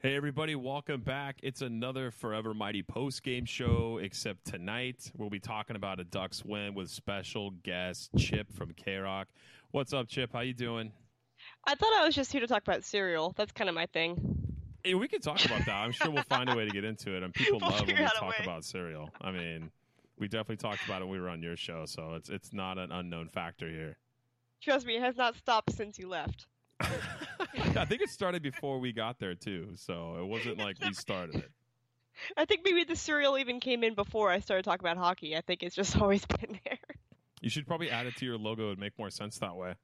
Hey everybody, welcome back. It's another Forever Mighty post game show, except tonight we'll be talking about a Ducks win with special guest Chip from K Rock. What's up, Chip? How you doing? I thought I was just here to talk about cereal. That's kind of my thing. Hey, we could talk about that. I'm sure we'll find a way to get into it. And people We'll love when we talk about cereal. I mean, we definitely talked about it when we were on your show, so it's it's not an unknown factor here. Trust me, it has not stopped since you left. I think it started before we got there too, so it wasn't like we started it. I think maybe the cereal even came in before I started talking about hockey. I think it's just always been there. You should probably add it to your logo. It'd make more sense that way.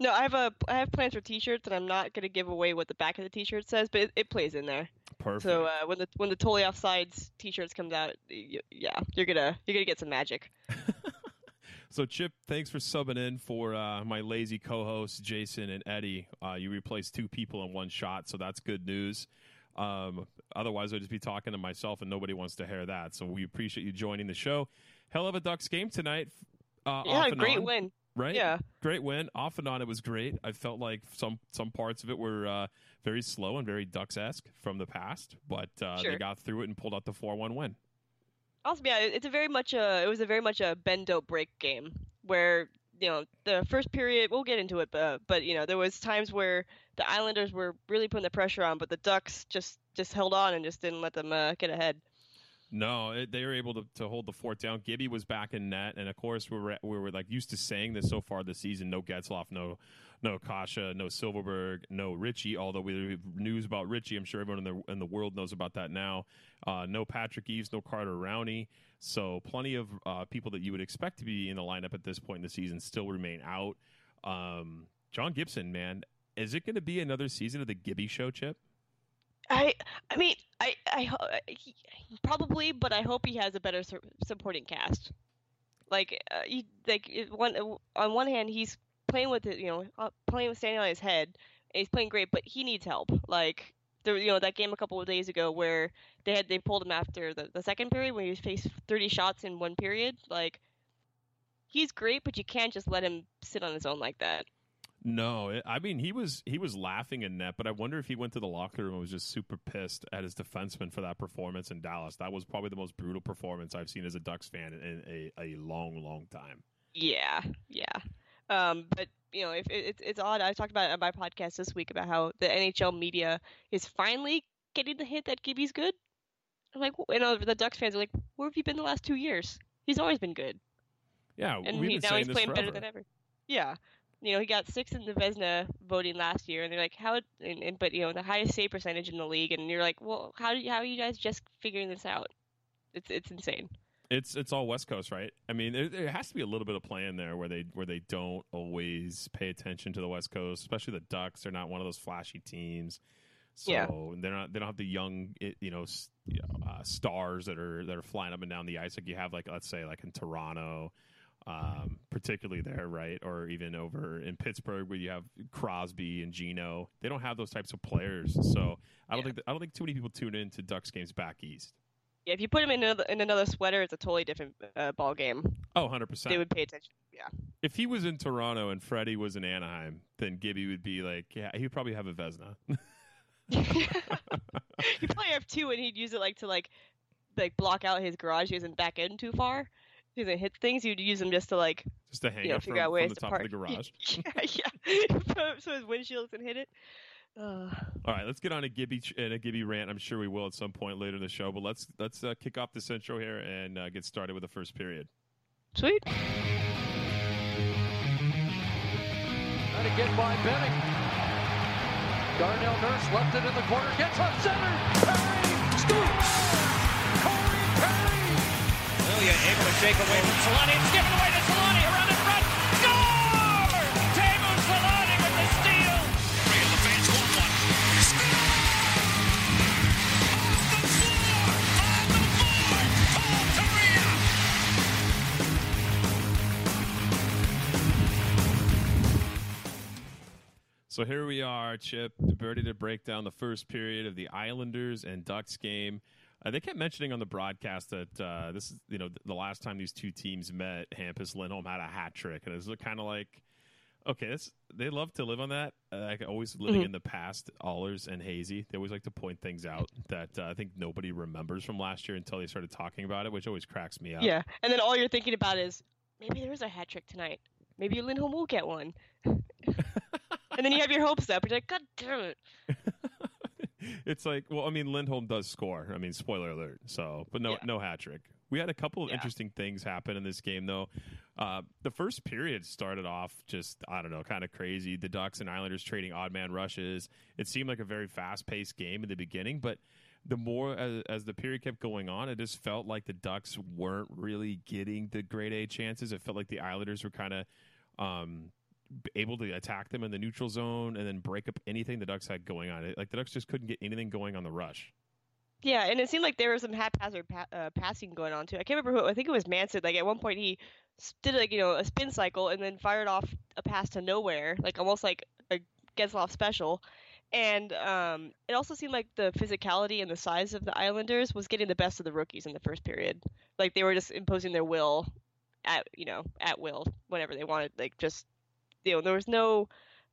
No, I have a I have plans for T-shirts, and I'm not gonna give away what the back of the T-shirt says, but it, it plays in there. Perfect. So uh, when the when the totally offsides T-shirts comes out, y- yeah, you're gonna you're gonna get some magic. So, Chip, thanks for subbing in for uh, my lazy co-hosts Jason and Eddie. Uh, you replaced two people in one shot, so that's good news. Um, otherwise, I'd just be talking to myself, and nobody wants to hear that. So, we appreciate you joining the show. Hell of a Ducks game tonight. Uh, Yeah, great on, win. right? Yeah. great win. Off and on, it was great. I felt like some some parts of it were uh, very slow and very Ducks esque from the past, but uh, they got through it and pulled out the four one win. Also, yeah, it- it's a very much a it was a very much a bend don't break game where you know the first period we'll get into it, but but you know there was times where the Islanders were really putting the pressure on, but the Ducks just just held on and just didn't let them uh, get ahead. No, it, they were able to, to hold the fort down. Gibby was back in net, and of course we were we were like used to saying this so far this season. No Getzlaff, no no Kase, no Silfverberg, no Ritchie. Although we have news about Ritchie, I'm sure everyone in the in the world knows about that now. Uh, no Patrick Eaves, no Carter Rowney. So plenty of uh, people that you would expect to be in the lineup at this point in the season still remain out. Um, John Gibson, man, is it going to be another season of the Gibby Show, Chip? I I mean I I he, probably, but I hope he has a better su- supporting cast. Like uh, he, like one on one hand he's playing with it, you know, uh, playing with standing on his head. He's playing great, but he needs help. Like there, you know, that game a couple of days ago where they had they pulled him after the, the second period when he faced 30 shots in one period. Like he's great, but you can't just let him sit on his own like that. No, it, I mean he was he was laughing in net, but I wonder if he went to the locker room and was just super pissed at his defenseman for that performance in Dallas. That was probably the most brutal performance I've seen as a Ducks fan in a, a long, long time. Yeah, yeah. Um, but you know, if it, it's it's odd. I talked about it on my podcast this week about how the NHL media is finally getting the hint that Gibby's good. I'm like, you know, the Ducks fans are like, where have you been the last two years? He's always been good, Yeah, and we've he, been now he's this playing forever. better than ever. Yeah, you know, he got sixth in the Vezina voting last year, and they're like, how? And, and but you know, the highest save percentage in the league, and you're like, well, how do you, how are you guys just figuring this out? It's it's insane. It's it's all West Coast, right? I mean, there, there has to be a little bit of plan there where they where they don't always pay attention to the West Coast, especially the Ducks. They're not one of those flashy teams, so Yeah. they're not they don't have the young you know, you know uh, stars that are that are flying up and down the ice like you have like let's say like in Toronto. Um, particularly there, right, or even over in Pittsburgh, where you have Crosby and Geno, they don't have those types of players. So I don't Yeah. think I don't think too many people tune in to Ducks games back east. Yeah, if you put him in another, in another sweater, it's a totally different uh, ball game. Oh, 100 percent. They would pay attention. Yeah. if he was in Toronto and Freddie was in Anaheim, then Gibby would be like, yeah, he would probably have a Vezina. you probably have two, and he'd use it like to like like block out his garage. He doesn't back in too far. He doesn't hit things. You'd use them just to like just to hang you know it from, figure out from the to top park. of the garage. yeah, yeah. so, so his windshield can hit it. Uh, All right, let's get on a Gibby ch- and a Gibby rant. I'm sure we will at some point later in the show, but let's let's uh, kick off this intro here and uh, get started with the first period. sweet. Trying to get by Benning. Darnell Nurse left it in the corner, gets up center. Perry scoops. Corey Perry. Lilja able to shake away from Selanne. It's given away to Selanne. Around in front. Score! Teemu Selanne with the steal. the fans want one. Off the floor! On the board! Paul Kariya! So here we are, Chip, ready to break down the first period of the Islanders and Ducks game. Uh, they kept mentioning on the broadcast that uh, this is, you know, th- the last time these two teams met, Hampus Lindholm had a hat trick, and it's kind of like, okay, that's they love to live on that. Uh, like always living Mhm. in the past, Ahlers and Hazy, they always like to point things out that uh, I think nobody remembers from last year until they started talking about it, which always cracks me up. Yeah, and then all you're thinking about is maybe there's a hat trick tonight. Maybe Lindholm will get one. and then you have your hopes up. You're like, God damn it. It's like, well, I mean, Lindholm does score. I mean, spoiler alert. So, but no, Yeah. no hat trick. We had a couple of Yeah. interesting things happen in this game, though. Uh, the first period started off just, I don't know, kind of crazy. The Ducks and Islanders trading odd man rushes. It seemed like a very fast paced game in the beginning, but the more as, as the period kept going on, it just felt like the Ducks weren't really getting the grade A chances. It felt like the Islanders were kind of um, able to attack them in the neutral zone and then break up anything the Ducks had going on. Like the Ducks just couldn't get anything going on the rush. Yeah, and it seemed like there was some haphazard pa- uh, passing going on too. I can't remember who. I think it was Manson. Like at one point he did like you know a spin cycle and then fired off a pass to nowhere, like almost like a Getzlaff special. And um, it also seemed like the physicality and the size of the Islanders was getting the best of the rookies in the first period. Like they were just imposing their will at you know at will whenever they wanted. Like just you know there was no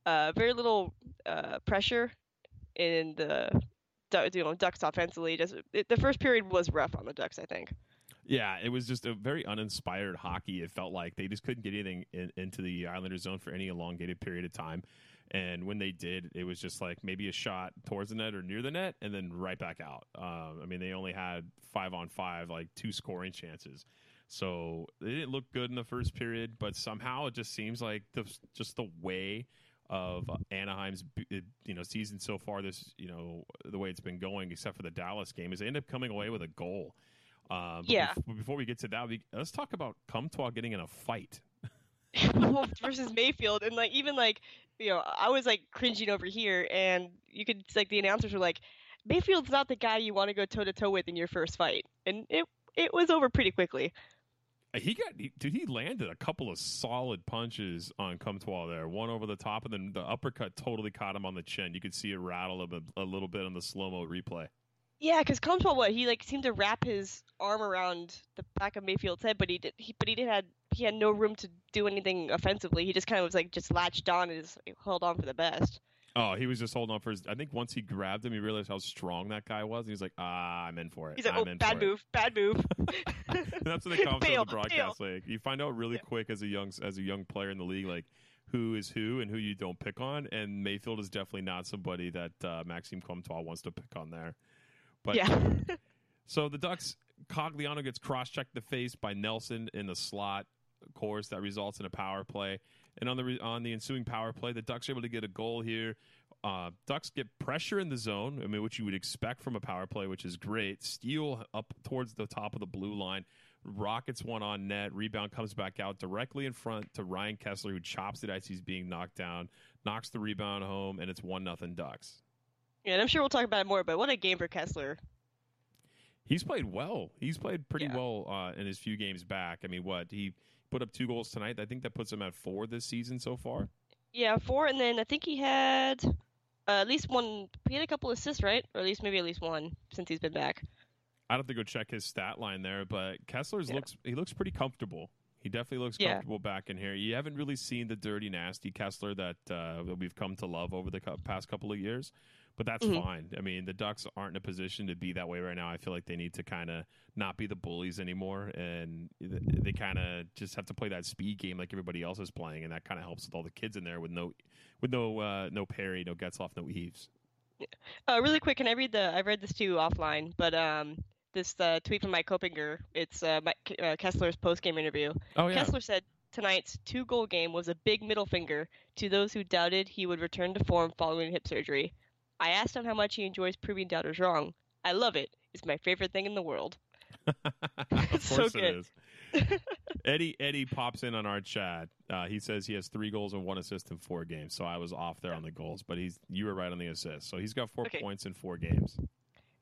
uh, very little uh, pressure in the you know Ducks offensively. Just it, the first period was rough on the Ducks, I think. Yeah, it was just a very uninspired hockey. It felt like they just couldn't get anything in, into the Islanders zone for any elongated period of time. And when they did, it was just like maybe a shot towards the net or near the net, and then right back out. Um, I mean, they only had five on five, like two scoring chances. So they didn't look good in the first period, but somehow it just seems like the just the way of Anaheim's you know season so far. This you know the way it's been going, except for the Dallas game, is they end up coming away with a goal. Um, but Yeah. bef- before we get to that, we, let's talk about Comtois getting in a fight. versus Mayfield, and like even like you know I was like cringing over here, and you could like the announcers were like, Mayfield's not the guy you want to go toe to toe with in your first fight, and it it was over pretty quickly. He got, he, dude. He landed a couple of solid punches on Comtois there. One over the top, and then the uppercut totally caught him on the chin. You could see it rattle a, a little bit on the slow mo replay. Yeah, because Comtois, what he like seemed to wrap his arm around the back of Mayfield's head, but he did he but he did had he had no room to do anything offensively. He just kind of was like just latched on and just held on for the best. Oh, he was just holding on for his. I think once he grabbed him, he realized how strong that guy was. And he was like, "Ah, I'm in for it. He's like, I'm oh, in bad for it." move, bad move. That's what they on the broadcast. Like you find out really quick as a young as a young player in the league, like who is who and who you don't pick on. And Mayfield is definitely not somebody that uh, Maxime Comtois wants to pick on there. But yeah. so the Ducks, Cogliano gets cross-checked the face by Nelson in the slot. Of course, that results in a power play. And on the re- on the ensuing power play, the Ducks are able to get a goal here. Uh, Ducks get pressure in the zone, I mean, which you would expect from a power play, which is great. Steal up towards the top of the blue line, rockets one on net. Rebound comes back out directly in front to Ryan Kesler, who chops it as he's being knocked down, knocks the rebound home, and it's one nothing Ducks. Yeah, and I'm sure we'll talk about it more. But what a game for Kesler. He's played well. He's played pretty Yeah. well uh, in his few games back. I mean, what he put up two goals tonight. I think that puts him at four this season so far. Yeah, four, and then I think he had uh, at least one. He had a couple assists, right? Or at least maybe at least one since he's been back. I'd have to go check his stat line there, but Kesler's Yeah. looks he looks pretty comfortable. He definitely looks Yeah. comfortable back in here. You haven't really seen the dirty, nasty Kesler that uh, that we've come to love over the past couple of years, but that's Mhm. fine. I mean, the Ducks aren't in a position to be that way right now. I feel like they need to kind of not be the bullies anymore, and they kind of just have to play that speed game like everybody else is playing, and that kind of helps with all the kids in there with no with no uh, no Perry, no Getzlaff, no Eaves. Uh, really quick, can I read the? I read this too offline, but um, this uh, tweet from Mike Kopinger. It's uh, Mike, uh, Kesler's post game interview. Oh yeah, Kesler said tonight's two goal game was a big middle finger to those who doubted he would return to form following hip surgery. I asked him how much he enjoys proving doubters wrong. I love it. It's my favorite thing in the world. of So course it good. is. Eddie Eddie pops in on our chat. Uh, he says he has three goals and one assist in four games. So I was off there on the goals, but he's you were right on the assist. So he's got four Okay. points in four games.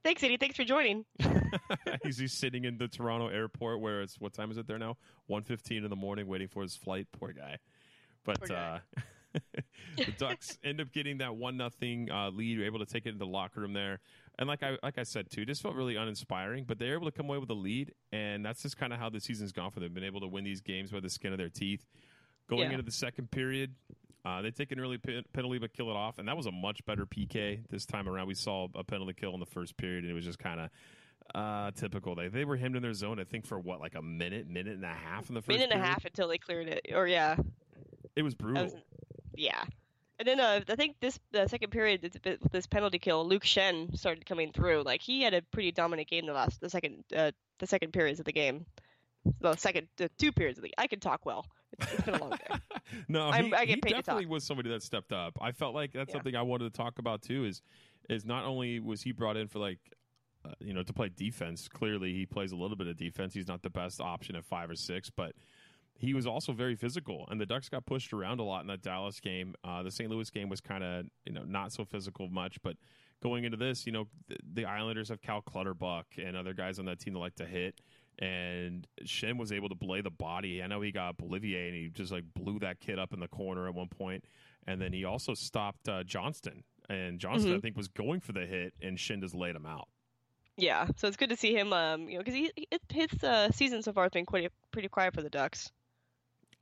Thanks, Eddie. Thanks for joining. he's, he's sitting in the Toronto airport where it's what time is it there now? One fifteen in the morning, waiting for his flight. Poor guy. But Poor guy. uh, the Ducks end up getting that one nothing uh, lead. You're able to take it into the locker room there, and like I like I said too, just felt really uninspiring. But they're able to come away with a lead, and that's just kind of how the season's gone for them. Been able to win these games by the skin of their teeth. Going Yeah. into the second period, uh, they take an early pe- penalty but kill it off, and that was a much better PK this time around. We saw a penalty kill in the first period, and it was just kind of. Uh, typical. They they were hemmed in their zone. I think for what like a minute, minute and a half in the first. Minute and a half until they cleared it. Or yeah, It was brutal. was, yeah. And then uh, I think this the second period, this, this penalty kill, Luke Schenn started coming through. Like he had a pretty dominant game the last, the second, uh, the second periods of the game. The second, the two periods of the. I can talk well. It's, it's been a long day. no, he, I get he definitely was somebody that stepped up. I felt like that's Yeah. something I wanted to talk about too. Is is not only was he brought in for like uh, you know to play defense. Clearly, he plays a little bit of defense. He's not the best option at five or six, but he was also very physical. And the Ducks got pushed around a lot in that Dallas game. Uh, the St. Louis game was kind of you know not so physical much, but going into this, you know, the, the Islanders have Cal Clutterbuck and other guys on that team that like to hit. And Schenn was able to play the body. I know he got Beauvillier and he just like blew that kid up in the corner at one point. And then he also stopped uh, Johnston. And Johnston, I Mhm. think, was going for the hit, and Schenn just laid him out. Yeah, so it's good to see him. Um, you know, because he it, his uh, season so far has been quite pretty quiet for the Ducks.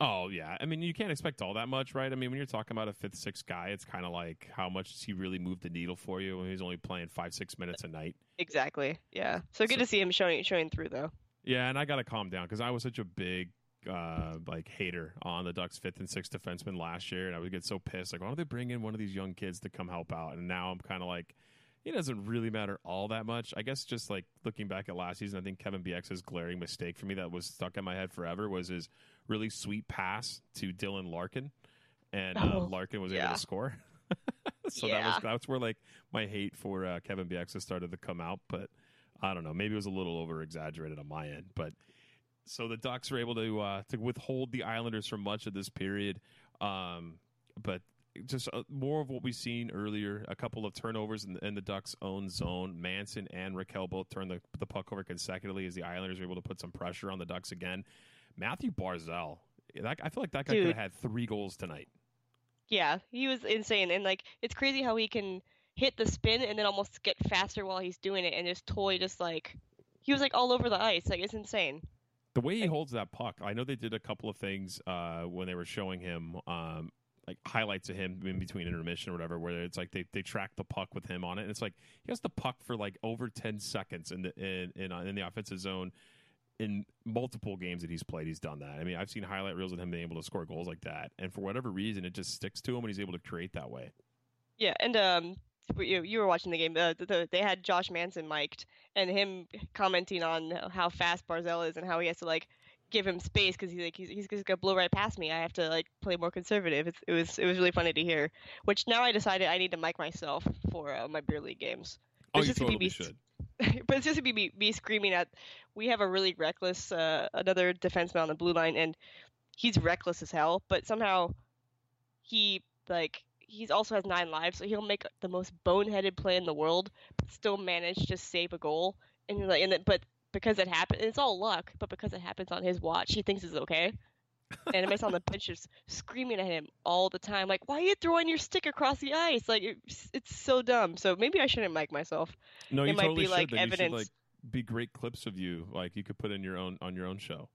Oh yeah, I mean you can't expect all that much, right? I mean when you're talking about a fifth, sixth guy, it's kind of like how much does he really move the needle for you when he's only playing five, six minutes a night? Exactly. Yeah. So good So- to see him showing showing through though. Yeah, and I got to calm down because I was such a big uh like hater on the Ducks fifth and sixth defenseman last year, and I would get so pissed. Like, why don't they bring in one of these young kids to come help out? And now I'm kind of like, it doesn't really matter all that much. I guess just like looking back at last season, I think Kevin Bieksa's glaring mistake for me that was stuck in my head forever was his really sweet pass to Dylan Larkin, and uh, Oh, Larkin was able to score. so that was that's where like my hate for uh, Kevin Bieksa started to come out, but. I don't know. Maybe it was a little over exaggerated on my end, but so the Ducks were able to uh, to withhold the Islanders for much of this period. Um, but just uh, more of what we've seen earlier. A couple of turnovers in, in the Ducks' own zone. Manson and Rakell both turned the, the puck over consecutively as the Islanders were able to put some pressure on the Ducks again. Mathew Barzal, that, I feel like that guy could have had three goals tonight. Yeah, he was insane, and like it's crazy how he can hit the spin and then almost get faster while he's doing it, and just totally just like he was like all over the ice. Like it's insane. The way he holds that puck, I know they did a couple of things uh, when they were showing him, um, like highlights of him in between intermission or whatever, where it's like they, they track the puck with him on it, and it's like he has the puck for like over ten seconds in the in in, uh, in the offensive zone. In multiple games that he's played, he's done that. I mean, I've seen highlight reels of him being able to score goals like that, and for whatever reason, it just sticks to him, and he's able to create that way. Yeah, and um, you you were watching the game. Uh, the, the, they had Josh Manson mic'd, and him commenting on how fast Barzal is and how he has to like give him space because he's like he's, he's just gonna blow right past me. I have to like play more conservative. It's, it was it was really funny to hear. Which now I decided I need to mic myself for uh, my beer league games. Oh, you totally be- should. but it's just gonna be me, screaming at. We have a really reckless uh, another defenseman on the blue line, and he's reckless as hell. But somehow he like he's also has nine lives, so he'll make the most boneheaded play in the world, but still manage to save a goal. And like, and then, but because it happened, it's all luck. But because it happens on his watch, he thinks it's okay. And I'm on the bench just screaming at him all the time, like, "Why are you throwing your stick across the ice? Like, it's, it's so dumb." So maybe I shouldn't mic myself. No, you it might totally be should. like you should, evidence. like be great clips of you, like you could put in your own on your own show.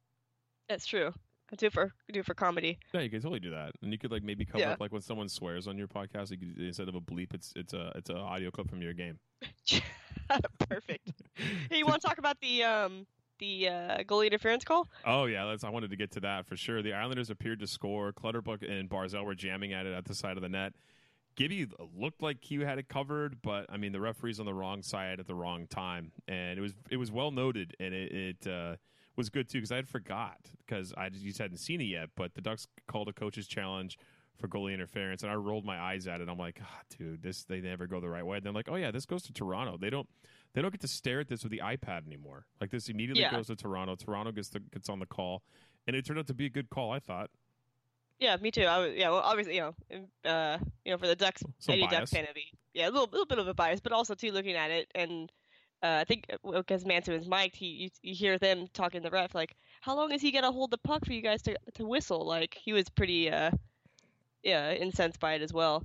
That's true. I do it for do it for comedy. Yeah, you could totally do that, and you could like maybe cover Yeah. up like when someone swears on your podcast. You could, instead of a bleep, it's it's a it's an audio clip from your game. Perfect. hey, you want to talk about the um the uh, goalie interference call? Oh yeah, let's. I wanted to get to that for sure. The Islanders appeared to score. Clutterbuck and Barzal were jamming at it at the side of the net. Gibby looked like he had it covered, but I mean the referee's on the wrong side at the wrong time, and it was it was well noted, and it, it uh, was good too because I had forgot because I just hadn't seen it yet. But the Ducks called a coach's challenge for goalie interference, and I rolled my eyes at it. I'm like, ah, dude, this they never go the right way. And they're like, oh yeah, this goes to Toronto. They don't they don't get to stare at this with the iPad anymore. Like this immediately Yeah. goes to Toronto. Toronto gets the, gets on the call, and it turned out to be a good call. I thought. Yeah, me too. I was, yeah, well, obviously, you know, uh, you know, for the Ducks, Some any bias. Ducks fan, be yeah, a little, little bit of a bias, but also too looking at it, and uh, I think because Manson is mic'd, he you, you hear them talking to the ref like, how long is he gonna hold the puck for you guys to to whistle? Like he was pretty, uh, yeah, incensed by it as well.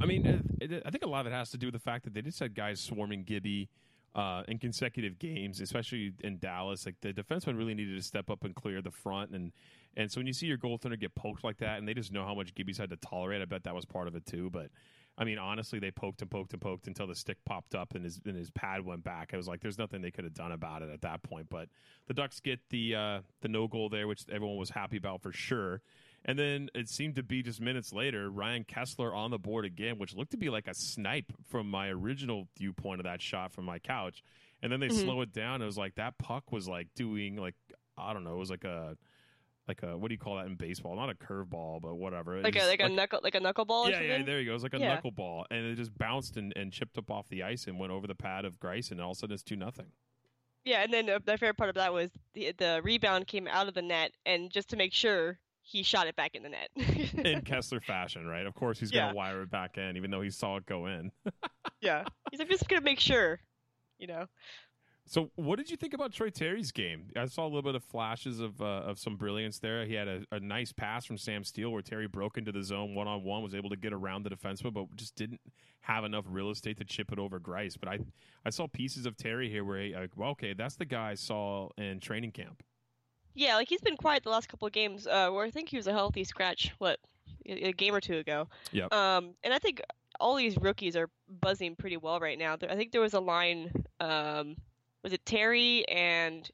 I mean, it, I think a lot of it has to do with the fact that they just had guys swarming Gibby uh, in consecutive games, especially in Dallas. Like the defenseman really needed to step up and clear the front, and and so when you see your goaltender get poked like that, and they just know how much Gibby's had to tolerate, I bet that was part of it too. But I mean, honestly, they poked and poked and poked until the stick popped up and his and his pad went back. I was like, there's nothing they could have done about it at that point. But the Ducks get the uh, the no goal there, which everyone was happy about for sure. And then it seemed to be just minutes later, Ryan Kesler on the board again, which looked to be like a snipe from my original viewpoint of that shot from my couch. And then they Mhm. slow it down. It was like that puck was like doing like I don't know, it was like a like a what do you call that in baseball? Not a curveball, but whatever. It Like a just- like a knuckle like a knuckleball or yeah, something. yeah, there you go. It was like a Yeah. knuckleball, and it just bounced and, and chipped up off the ice and went over the pad of Greiss, and all of a sudden it's two nothing. Yeah, and then the favorite part of that was the the rebound came out of the net, and just to make sure, he shot it back in the net. in Kesler fashion, right? Of course, he's Yeah. gonna wire it back in, even though he saw it go in. yeah, he's like, just gonna make sure, you know. So, what did you think about Troy Terry's game? I saw a little bit of flashes of uh, of some brilliance there. He had a, a nice pass from Sam Steel where Terry broke into the zone one on one, was able to get around the defenseman, but just didn't have enough real estate to chip it over Greiss. But I I saw pieces of Terry here where, he, like, well, okay, that's the guy I saw in training camp. Yeah, like he's been quiet the last couple of games, uh, where I think he was a healthy scratch, what, a game or two ago. Yep. Um, and I think all these rookies are buzzing pretty well right now. I think there was a line, um, was it Terry and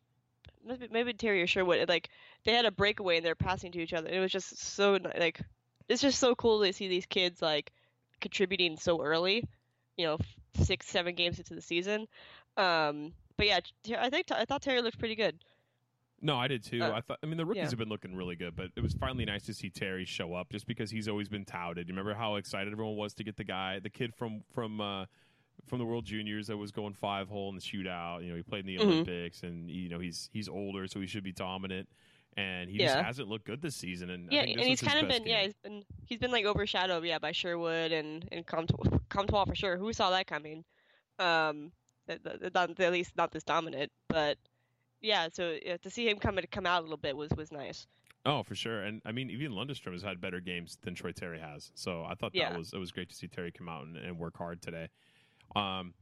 maybe, maybe Terry or Sherwood? Like they had a breakaway and they're passing to each other. It was just so like it's just so cool to see these kids like contributing so early. You know, six, seven games into the season. Um, but yeah, I think I thought Terry looked pretty good. No, I did too. Uh, I thought. I mean, the rookies yeah. have been looking really good, but it was finally nice to see Terry show up, just because he's always been touted. You remember how excited everyone was to get the guy, the kid from from uh, from the World Juniors that was going five hole in the shootout. You know, he played in the Mhm. Olympics, and you know he's he's older, so he should be dominant. And he just hasn't looked good this season. And Yeah, and he's kind of been yeah he's been he's been like overshadowed yeah by Sherwood and and Comtois, Comtois for sure. Who saw that coming? Um, at least not this dominant, but yeah. So yeah, to see him come come out a little bit was was nice. Oh, for sure. And I mean, even Lundestrom has had better games than Troy Terry has. So I thought that Yeah. was it was great to see Terry come out and, and work hard today. Um,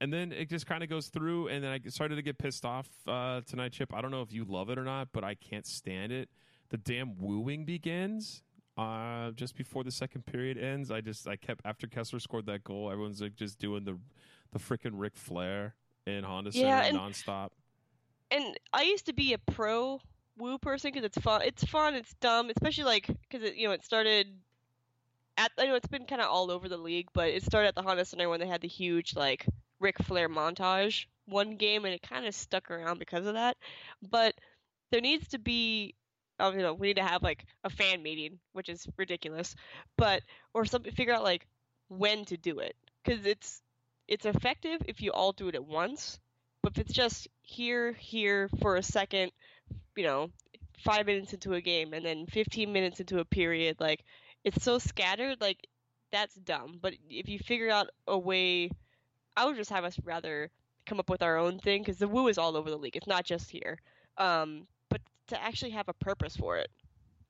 and then it just kind of goes through, and then I started to get pissed off uh, tonight, Chip. I don't know if you love it or not, but I can't stand it. The damn wooing begins uh, just before the second period ends. I just I kept after Kesler scored that goal, everyone's like just doing the the freaking Ric Flair in Honda Yeah, Center and- nonstop. And I used to be a pro woo person because it's fun. It's fun. It's dumb, especially like because it you know it started. At, I know it's been kind of all over the league, but it started at the Honda Center when they had the huge like Ric Flair montage one game, and it kind of stuck around because of that. But there needs to be, oh, you know, we need to have like a fan meeting, which is ridiculous, but or something figure out like when to do it because it's it's effective if you all do it at once, if it's just here, here for a second, you know, five minutes into a game and then 15 minutes into a period, like it's so scattered, like that's dumb. But if you figure out a way, I would just have us rather come up with our own thing because the woo is all over the league. It's not just here. Um, but to actually have a purpose for it,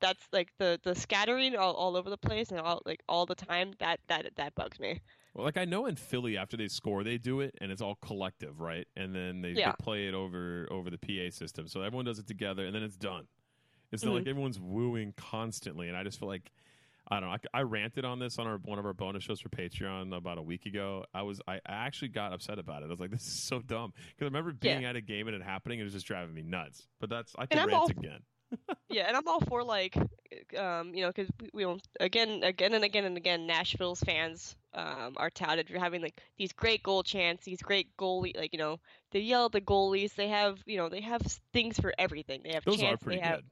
that's like the the scattering all, all over the place and all like all the time. That that that bugs me. Well, like I know in Philly, after they score, they do it, and it's all collective, right? And then they, Yeah. they play it over over the PA system, so everyone does it together, and then it's done. It's Mhm. like everyone's wooing constantly, and I just feel like I don't know. I, I ranted on this on our one of our bonus shows for Patreon about a week ago. I was I, actually got upset about it. I was like, this is so dumb because I remember being Yeah. at a game and it happening, and it was just driving me nuts. But that's I can rant all- again. Yeah, and I'm all for like, um, you know, because we, we don't again, again and again and again, Nashville's fans um, are touted for having like these great goal chants, these great goalie, like you know, they yell at the goalies. They have, you know, they have things for everything. They have Those chants. are pretty they have good.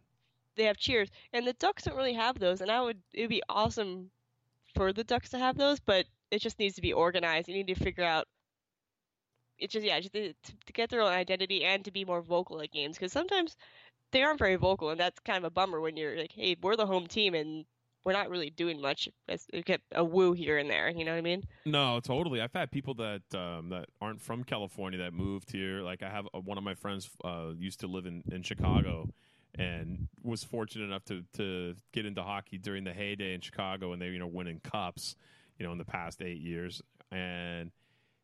they have cheers, and the Ducks don't really have those. And I would, it'd be awesome for the Ducks to have those, but it just needs to be organized. You need to figure out. It's just yeah, just to, to get their own identity and to be more vocal at games because sometimes they aren't very vocal, and that's kind of a bummer when you're like, hey, we're the home team and we're not really doing much. You get a woo here and there. You know what I mean? No, totally. I've had people that um, that aren't from California that moved here. Like I have uh, one of my friends uh, used to live in, in Chicago and was fortunate enough to, to get into hockey during the heyday in Chicago and they you know winning cups, you know, in the past eight years. And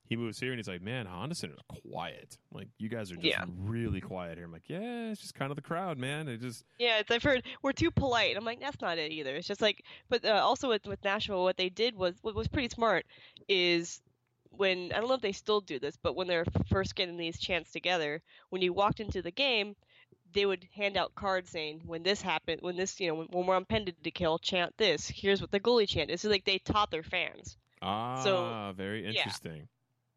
he moves here and he's like, "Man, Honda Center is quiet. Like you guys are just Yeah. really quiet here." I'm like, "Yeah, it's just kind of the crowd, man. It just Yeah, it's, I've heard we're too polite. I'm like, that's not it either. It's just like, but uh, also with with Nashville, what they did was what was pretty smart is when I don't know if they still do this, but when they're first getting these chants together, when you walked into the game, they would hand out cards saying, when this happened, when this, you know, when, when we're on pendant to kill, chant this. Here's what the goalie chant is. So like they taught their fans. ah so, very interesting." Yeah.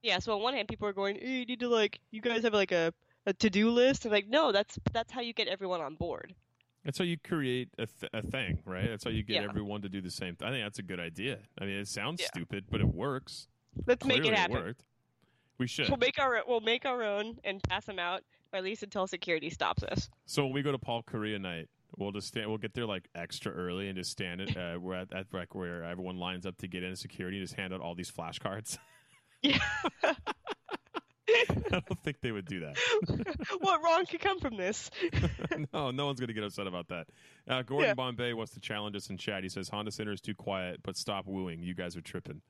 Yeah, so on one hand, people are going, hey, you need to like, you guys have like a a to do list. I'm like, no, that's that's how you get everyone on board. That's how you create a, th- a thing, right? That's how you get Yeah. everyone to do the same. Th- I think that's a good idea. I mean, it sounds Yeah. stupid, but it works. Let's make it happen. worked. We should. We'll make our we'll make our own and pass them out, or at least until security stops us. So when we go to Paul Kariya night, we'll just stand. We'll get there like extra early and just stand it. Uh, we're at, that like where everyone lines up to get in security. and Just hand out all these flashcards. Yeah. I don't think they would do that. what wrong could come from this? no, no one's going to get upset about that. Uh, Gordon Yeah. Bombay wants to challenge us in chat. He says Honda Center is too quiet, but stop wooing. You guys are tripping.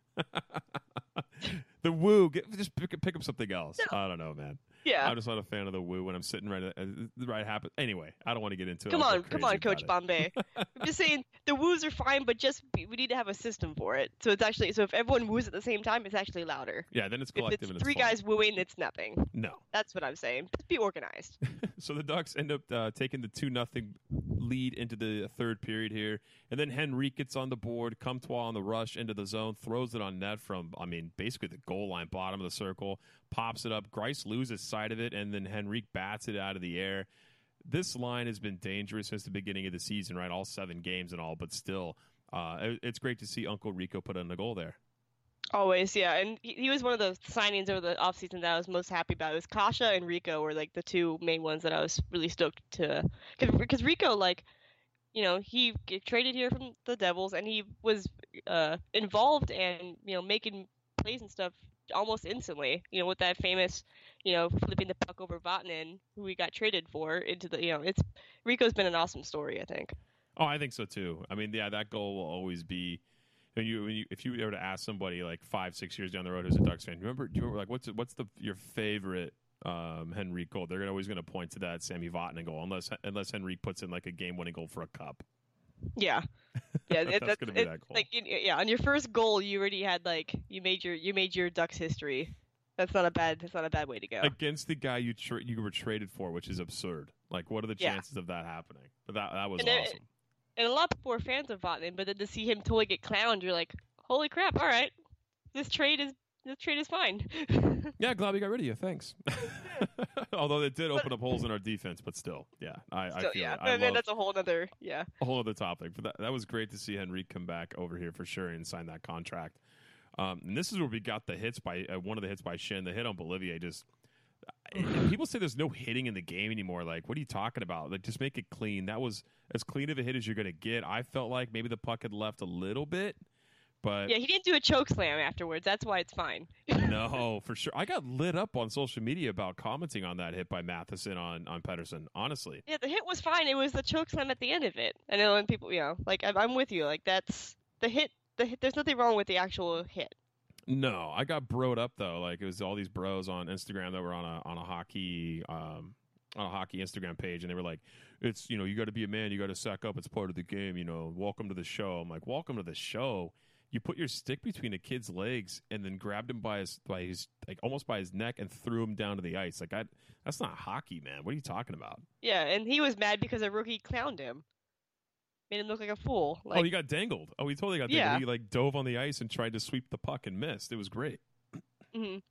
the woo, get, just pick, pick up something else. I don't know, man. Yeah. I'm just not a fan of the woo when I'm sitting right at uh, the right happen. Anyway, I don't want to get into it. Come I'll go on, come on, Coach it. Bombay. I'm just saying the woos are fine, but just we need to have a system for it. So it's actually so if everyone woos at the same time, it's actually louder. Yeah, then it's If collective it's and it's three fun. guys wooing, it's nothing. No. That's what I'm saying. Just be organized. So the Ducks end up uh, taking the two nothing lead into the third period here, and then Henrique gets on the board. Comtois on the rush into the zone, throws it on net from I mean basically the goal line, bottom of the circle, pops it up. Greiss loses sight of it, and then Henrique bats it out of the air. This line has been dangerous since the beginning of the season, right? All seven games and all, but still, uh, it- it's great to see Uncle Rico put in the goal there. Always, yeah. And he, he was one of the signings over the offseason that I was most happy about. It was Kase and Rico were like the two main ones that I was really stoked to. Because Rico, like, you know, he traded here from the Devils and he was uh, involved and, you know, making plays and stuff almost instantly. You know, with that famous, you know, flipping the puck over Vatanen, who he got traded for, into the, you know, it's Rico's been an awesome story, I think. Oh, I think so too. I mean, yeah, that goal will always be. When you, when you, if you were to ask somebody like five, six years down the road who's a Ducks fan, do you remember? Do you remember like what's what's the your favorite um, Henrique goal? They're always going to point to that Sami Vatanen goal, unless unless Henrique puts in like a game winning goal for a cup. Yeah, yeah, That's that's gonna be it- that goal. Like, yeah, on your first goal, you already had like you made your you made your Ducks history. That's not a bad. That's not a bad way to go. against the guy you tra- you were traded for, which is absurd. Like, what are the Yeah. chances of that happening? But that that was And it- awesome. and a lot of people were fans of Vatanen, but then to see him totally get clowned, you're like, holy crap! All right, this trade is this trade is fine. Yeah, glad we got rid of you. Thanks. Although it did open up holes in our defense, but still, yeah, I, I feel yeah. I that's a whole other yeah. a whole other topic. But that, that was great to see Henrique come back over here for sure and sign that contract. Um, and this is where we got the hits by uh, one of the hits by Schenn. The hit on Beauvillier just. people say there's no hitting in the game anymore. Like, what are you talking about? Like, just make it clean. That was as clean of a hit as you're going to get. I felt like maybe the puck had left a little bit, but Yeah, he didn't do a choke slam afterwards. That's why it's fine. no, for sure. I got lit up on social media about commenting on that hit by Matheson on on Pettersson. Honestly, Yeah, the hit was fine. It was the choke slam at the end of it. I know when people, you know, like I'm, I'm with you. Like that's the hit. The hit. There's nothing wrong with the actual hit. no. I got broed up though. Like it was all these bros on Instagram that were on a on a hockey um on a hockey Instagram page, and they were like, "It's you know you got to be a man. You got to sack up. It's part of the game. You know, welcome to the show." I'm like, "Welcome to the show." You put your stick between a kid's legs and then grabbed him by his by his like almost by his neck and threw him down to the ice. Like I, that's not hockey, man. What are you talking about? Yeah, and he was mad because a rookie clowned him, made him look like a fool. Like, oh, he got dangled. Oh, he totally got Yeah. dangled. He like dove on the ice and tried to sweep the puck and missed. It was great. mhm.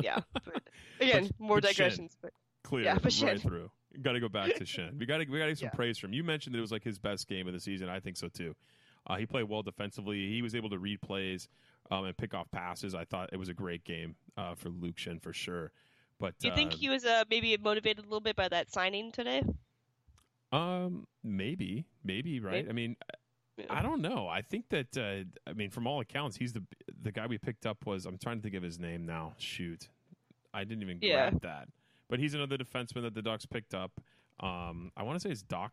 yeah. But, again, But- more but digressions. But Clear Yeah, Schenn. right through. Got to go back to Schenn. We got to we got to give some Yeah. praise from. You mentioned that it was like his best game of the season. I think so too. Uh, he played well defensively. He was able to read plays um, and pick off passes. I thought it was a great game uh, for Luke Schenn for sure. But do you think he was uh, maybe motivated a little bit by that signing today? Um, maybe, maybe right. Maybe. I mean, I don't know. I think that uh, I mean, from all accounts, he's the the guy we picked up was. I'm trying to think of his name now. Shoot, I didn't even Yeah. grab that. But he's another defenseman that the Ducks picked up. Um, I want to say it's Doc.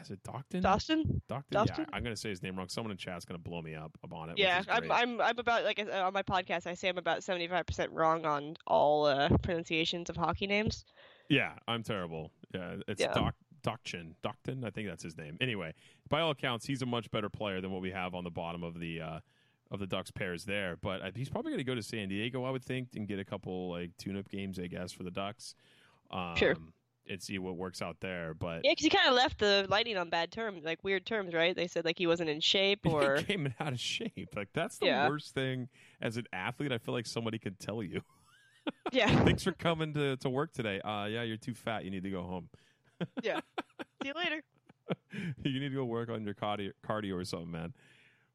Is it Dotchin? Dawson? Dotchin. Yeah, I'm gonna say his name wrong. Someone in chat's gonna blow me up on it. Yeah, I'm. I'm I'm about like uh, on my podcast. I say I'm about 75 percent wrong on all uh, pronunciations of hockey names. Yeah, I'm terrible. Yeah, it's Yeah. Doc Dotchin. Dotchin, I think that's his name. Anyway, by all accounts, he's a much better player than what we have on the bottom of the uh, of the Ducks pairs there. But he's probably going to go to San Diego, I would think, and get a couple like tune-up games, I guess, for the Ducks. Um, Sure. And see what works out there. But Yeah, because he kind of left the Lightning on bad terms, like weird terms, right? They said like he wasn't in shape or he came out of shape. Like that's the Yeah. worst thing as an athlete. I feel like somebody could tell you. yeah, Thanks for coming to, to work today. Uh, yeah, you're too fat. You need to go home. yeah. See you later. you need to go work on your cardio, cardio or something, man.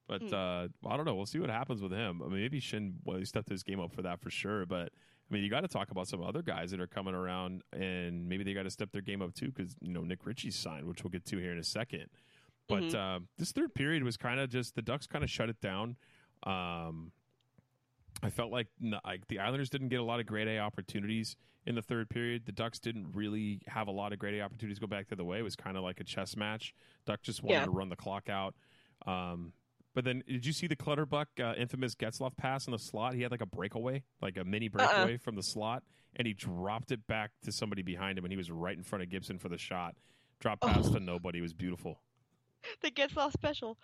But Hmm. uh, I don't know. We'll see what happens with him. I mean, maybe Schenn well, he stepped his game up for that for sure. But I mean, you got to talk about some other guys that are coming around, and maybe they got to step their game up too, because you know Nick Ritchie's signed, which we'll get to here in a second. But Mhm. uh, this third period was kind of just the Ducks kind of shut it down. Um, I felt like like the Islanders didn't get a lot of grade A opportunities in the third period. The Ducks didn't really have a lot of grade A opportunities go back to the way. It was kind of like a chess match. Duck just wanted Yeah. to run the clock out. Um, but then, did you see the Clutterbuck uh, infamous Getzlaff pass in the slot? He had like a breakaway, like a mini breakaway from the slot, and he dropped it back to somebody behind him, and he was right in front of Gibson for the shot. Dropped pass Oh. to nobody. It was beautiful. The Getzlaff special.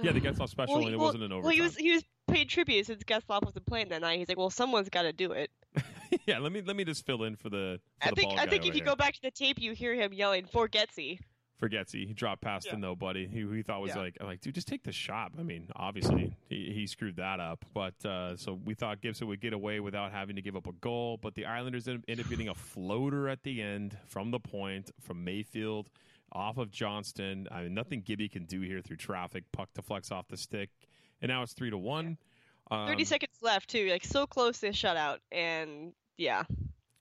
Yeah, the Getzlaff special, Well, and it well- wasn't an overtime. Well, he was he was paid tribute since Getzlaff wasn't playing that night. He's like, well, someone's got to do it. yeah, let me let me just fill in for the. For I the think I think if you here. go back to the tape, you hear him yelling for Getsy. For. He dropped past Yeah. to nobody. Who he thought was Yeah. like, I'm like, dude, just take the shot. I mean, obviously he, he screwed that up, but uh, so we thought Gibson would get away without having to give up a goal. But the Islanders ended ended up getting a floater at the end from the point from Mayfield off of Johnston. I mean, nothing Gibby can do here through traffic. Puck deflects off the stick, and now it's three to one. Um, Thirty seconds left too, like so close to a shutout, and yeah,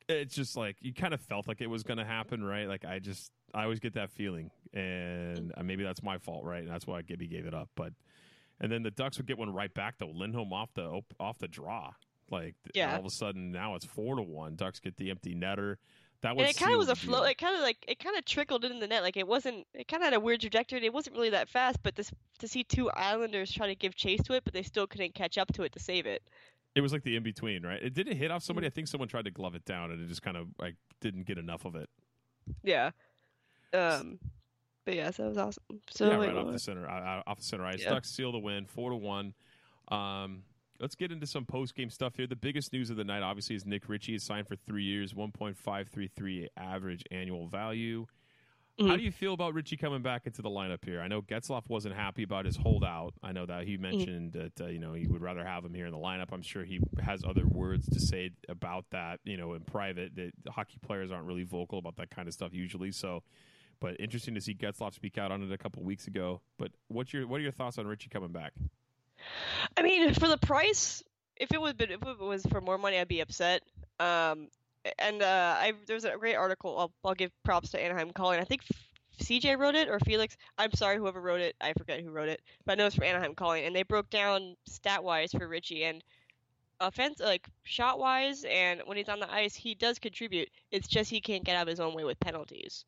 it's just like you kind of felt like it was going to happen, right? Like I just I always get that feeling, and uh, maybe that's my fault, right? And that's why Gibby gave it up. But and then the Ducks would get one right back though. Lindholm off the op- off the draw, like Yeah. all of a sudden now it's four to one. Ducks get the empty netter. That was and it kind of was a flow. It kind of like it kind of trickled in the net. Like it wasn't. It kind of had a weird trajectory. It wasn't really that fast, but this to see two Islanders try to give chase to it, but they still couldn't catch up to it to save it. It was like the in between, right? It didn't hit off somebody. Mm. I think someone tried to glove it down, and it just kind of like didn't get enough of it. Yeah. Um. But yeah, so that was awesome. So yeah, right off the center, off the center ice. Yeah. Ducks seal the win, four to one. Um, let's get into some post game stuff here. The biggest news of the night, obviously, is Nick Ritchie is signed for three years, one point five three three average annual value. How Mhm. do you feel about Ritchie coming back into the lineup here? I know Getzlaff wasn't happy about his holdout. I know that he mentioned that uh, you know he would rather have him here in the lineup. I'm sure he has other words to say about that, you know, in private. That hockey players aren't really vocal about that kind of stuff usually. So, but interesting to see Getzlaff speak out on it a couple weeks ago. But what's your what are your thoughts on Ritchie coming back? I mean, for the price, if it was if it was for more money, I'd be upset. Um, and uh, I there's a great article. I'll, I'll give props to Anaheim Calling. I think CJ wrote it or Felix. I'm sorry, whoever wrote it. I forget who wrote it, but I know it's from Anaheim Calling, and they broke down stat wise for Ritchie and offense, like shot wise, and when he's on the ice, he does contribute. It's just he can't get out of his own way with penalties.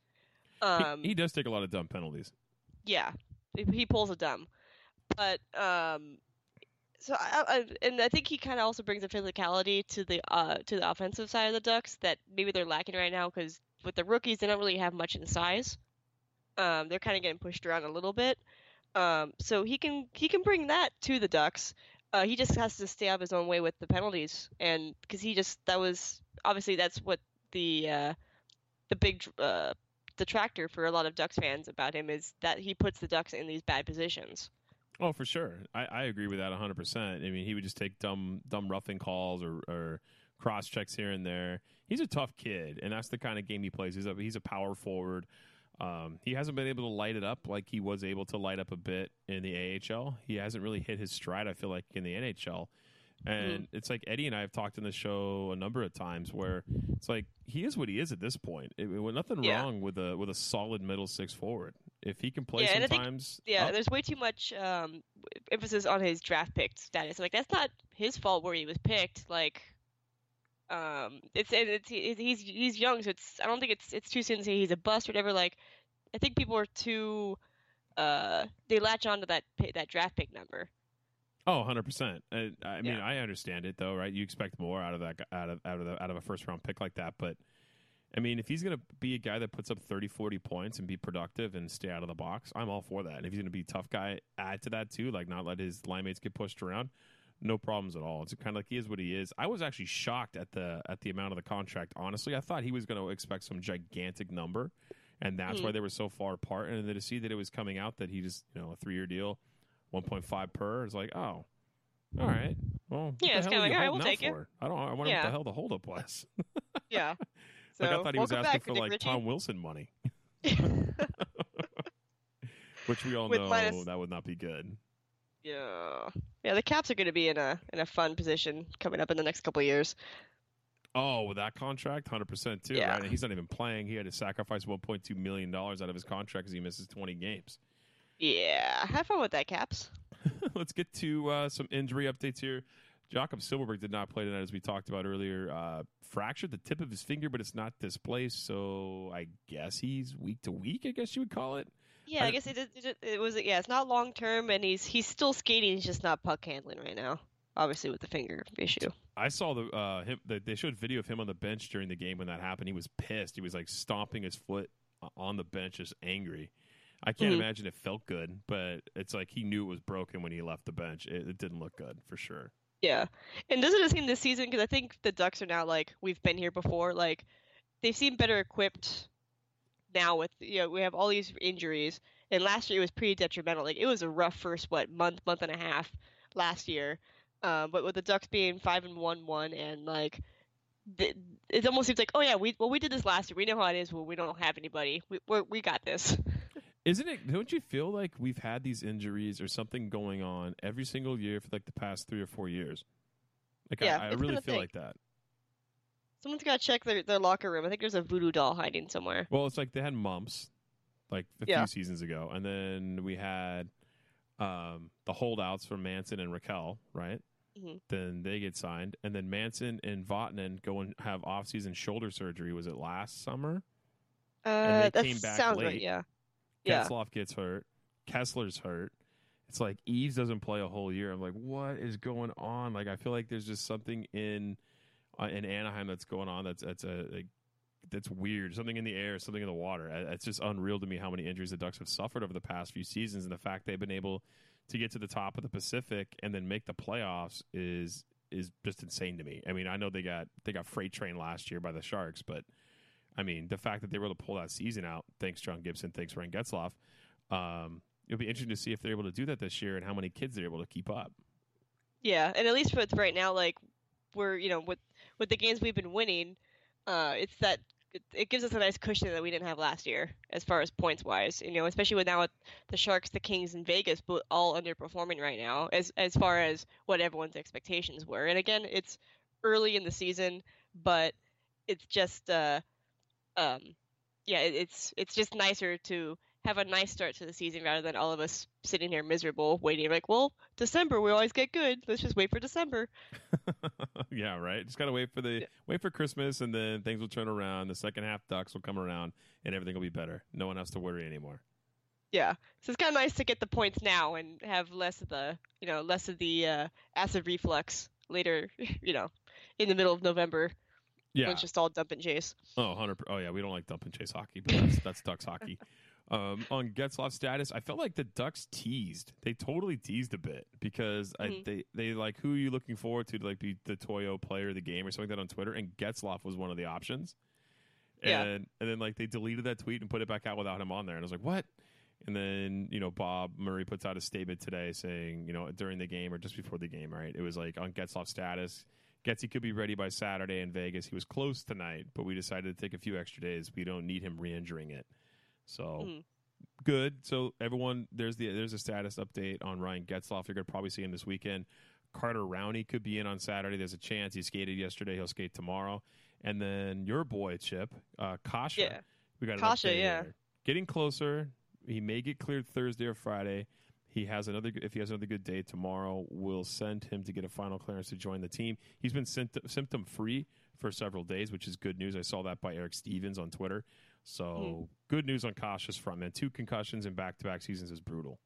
Um, he, he does take a lot of dumb penalties. yeah, he, pulls a dumb, but um, so I, I and I think he kind of also brings a physicality to the uh to the offensive side of the Ducks that maybe they're lacking right now because with the rookies they don't really have much in size. Um, they're kind of getting pushed around a little bit. Um, so he can he can bring that to the Ducks. Uh, he just has to stay out of his own way with the penalties, and because he just that was obviously that's what the uh, the big uh, detractor for a lot of Ducks fans about him is that he puts the Ducks in these bad positions. Oh, for sure. I, I agree with that 100%. I mean, he would just take dumb dumb roughing calls or, or cross checks here and there. He's a tough kid, and that's the kind of game he plays. He's a, he's a power forward. Um, he hasn't been able to light it up like he was able to light up a bit in the AHL. He hasn't really hit his stride, I feel like, in the NHL. And it's like Eddie and I have talked in the show a number of times where it's like he is what he is at this point. It, it- nothing Yeah. wrong with a with a solid middle six forward. If he can play Yeah, I think- sometimes, Yeah, up- there's way too much um, emphasis on his draft pick status. Like that's not his fault where he was picked. Like, um, it's and it's he's he's young, so it's I don't think it's it's too soon to say he's a bust or whatever. Like, I think people are too uh they latch on to that that draft pick number. Oh, 100%. I, I mean, Yeah. I understand it though, right? You expect more out of that out of out of the, out of a first round pick like that, but I mean, if he's going to be a guy that puts up 30, 40 points and be productive and stay out of the box, I'm all for that. And if he's going to be a tough guy, add to that too, like not let his line mates get pushed around, no problems at all. It's kind of like he is what he is. I was actually shocked at the at the amount of the contract. Honestly, I thought he was going to expect some gigantic number, and that's Hmm. why they were so far apart. And then to see that it was coming out that he just you know a three year deal, 1.5 per, is like oh. Hmm. All right. Well, Yeah, the it's kinda like, all right, we'll out take it. I don't. I wonder what the hell the holdup was. Yeah. So, like I thought he was asking back, for Nick like Ritchie. Tom Wilson money, which we all With know minus- that would not be good. yeah. Yeah, the Caps are going to be in a in a fun position coming up in the next couple of years. Oh, with that contract, hundred percent too. Yeah. Right? And he's not even playing. He had to sacrifice one point two million dollars out of his contract because he misses twenty games. Yeah, have fun with that, Caps. Let's get to uh, some injury updates here. Jakob Silfverberg did not play tonight, as we talked about earlier. Uh, fractured the tip of his finger, but it's not displaced. So I guess he's week to week. I guess you would call it. Yeah, I- I guess it, it, it, it was. Yeah, it's not long term, and he's he's still skating. He's just not puck handling right now. Obviously, with the finger issue. I saw the uh, him. The, they showed video of him on the bench during the game when that happened. He was pissed. He was like stomping his foot on the bench, just angry. I can't Mhm. imagine it felt good, but it's like he knew it was broken when he left the bench. It, it didn't look good for sure. Yeah, and doesn't it seem this season? Because I think the Ducks are now like we've been here before. Like they seem better equipped now. With you know we have all these injuries, and last year it was pretty detrimental. Like it was a rough first what month, month and a half last year. Um, but with the Ducks being five and one, one, and like it almost seems like oh yeah, we well we did this last year. We know how it is when we don't have anybody. We we're, we got this. Isn't it? Don't you feel like we've had these injuries or something going on every single year for like the past three or four years? Like Yeah, I, I really feel thing. like that. Someone's got to check their, their locker room. I think there's a voodoo doll hiding somewhere. Well, it's like they had mumps, like a Yeah. few seasons ago, and then we had um, the holdouts from Manson and Rakell, right? Mhm. Then they get signed, and then Manson and Vatanen go and have off-season shoulder surgery. Was it last summer? Uh, they that came back sounds late. right. Yeah. Yeah. Getz hurt. Kesler's hurt. It's like Eaves doesn't play a whole year. I'm like, what is going on? Like, I feel like there's just something in uh, in Anaheim that's going on. That's that's a like, that's weird. Something in the air, something in the water. It's just unreal to me how many injuries the Ducks have suffered over the past few seasons, and the fact they've been able to get to the top of the Pacific and then make the playoffs is is just insane to me. I mean, I know they got they got freight train last year by the Sharks, but I mean, the fact that they were able to pull that season out, thanks John Gibson, thanks Ryan Getzlaff, um, it'll be interesting to see if they're able to do that this year and how many kids they're able to keep up. Yeah, and at least with right now, like we're you know with with the games we've been winning, uh, it's that it, gives us a nice cushion that we didn't have last year as far as points wise. You know, especially with now with the Sharks, the Kings, and Vegas all underperforming right now as as far as what everyone's expectations were. And again, it's early in the season, but it's just uh um yeah, it, it's it's just nicer to have a nice start to the season rather than all of us sitting here miserable waiting like, well, December we always get good. Let's just wait for December. yeah, right. Just gotta wait for the Yeah. wait for Christmas, and then things will turn around. The second half ducks will come around, and everything will be better. No one has to worry anymore. Yeah. So it's kind of nice to get the points now and have less of the, you know, less of the uh, acid reflux later, you know, in the middle of November when Yeah. it's just all dump and chase. Oh, 100 Oh, yeah. We don't like dump and chase hockey, but that's, that's Ducks hockey. Um, on Getzlaff status, I felt like the Ducks teased. They totally teased a bit because I, Mhm. they they like who are you looking forward to to like be the Toyo player of the game or something like that on Twitter, and Getzlaff was one of the options. Yeah. And and then like they deleted that tweet and put it back out without him on there, and I was like, what? And then you know Bob Murray puts out a statement today saying you know during the game or just before the game, right? It was like on Getzlaff status. Getsy could be ready by Saturday in Vegas. He was close tonight, but we decided to take a few extra days. We don't need him re-injuring it. So Mhm. good. So everyone, there's the there's a status update on Ryan Getzlaff. You're gonna probably see him this weekend. Carter Rowney could be in on Saturday. There's a chance he skated yesterday. He'll skate tomorrow. And then your boy Chip, uh, Kase. Yeah. We got Kase, yeah. here. Getting closer. He may get cleared Thursday or Friday. He has another. If he has another good day tomorrow, we'll send him to get a final clearance to join the team. He's been symptom free for several days, which is good news. I saw that by Eric Stephens on Twitter. So good news on Kase's front man. Two concussions in back to back seasons is brutal.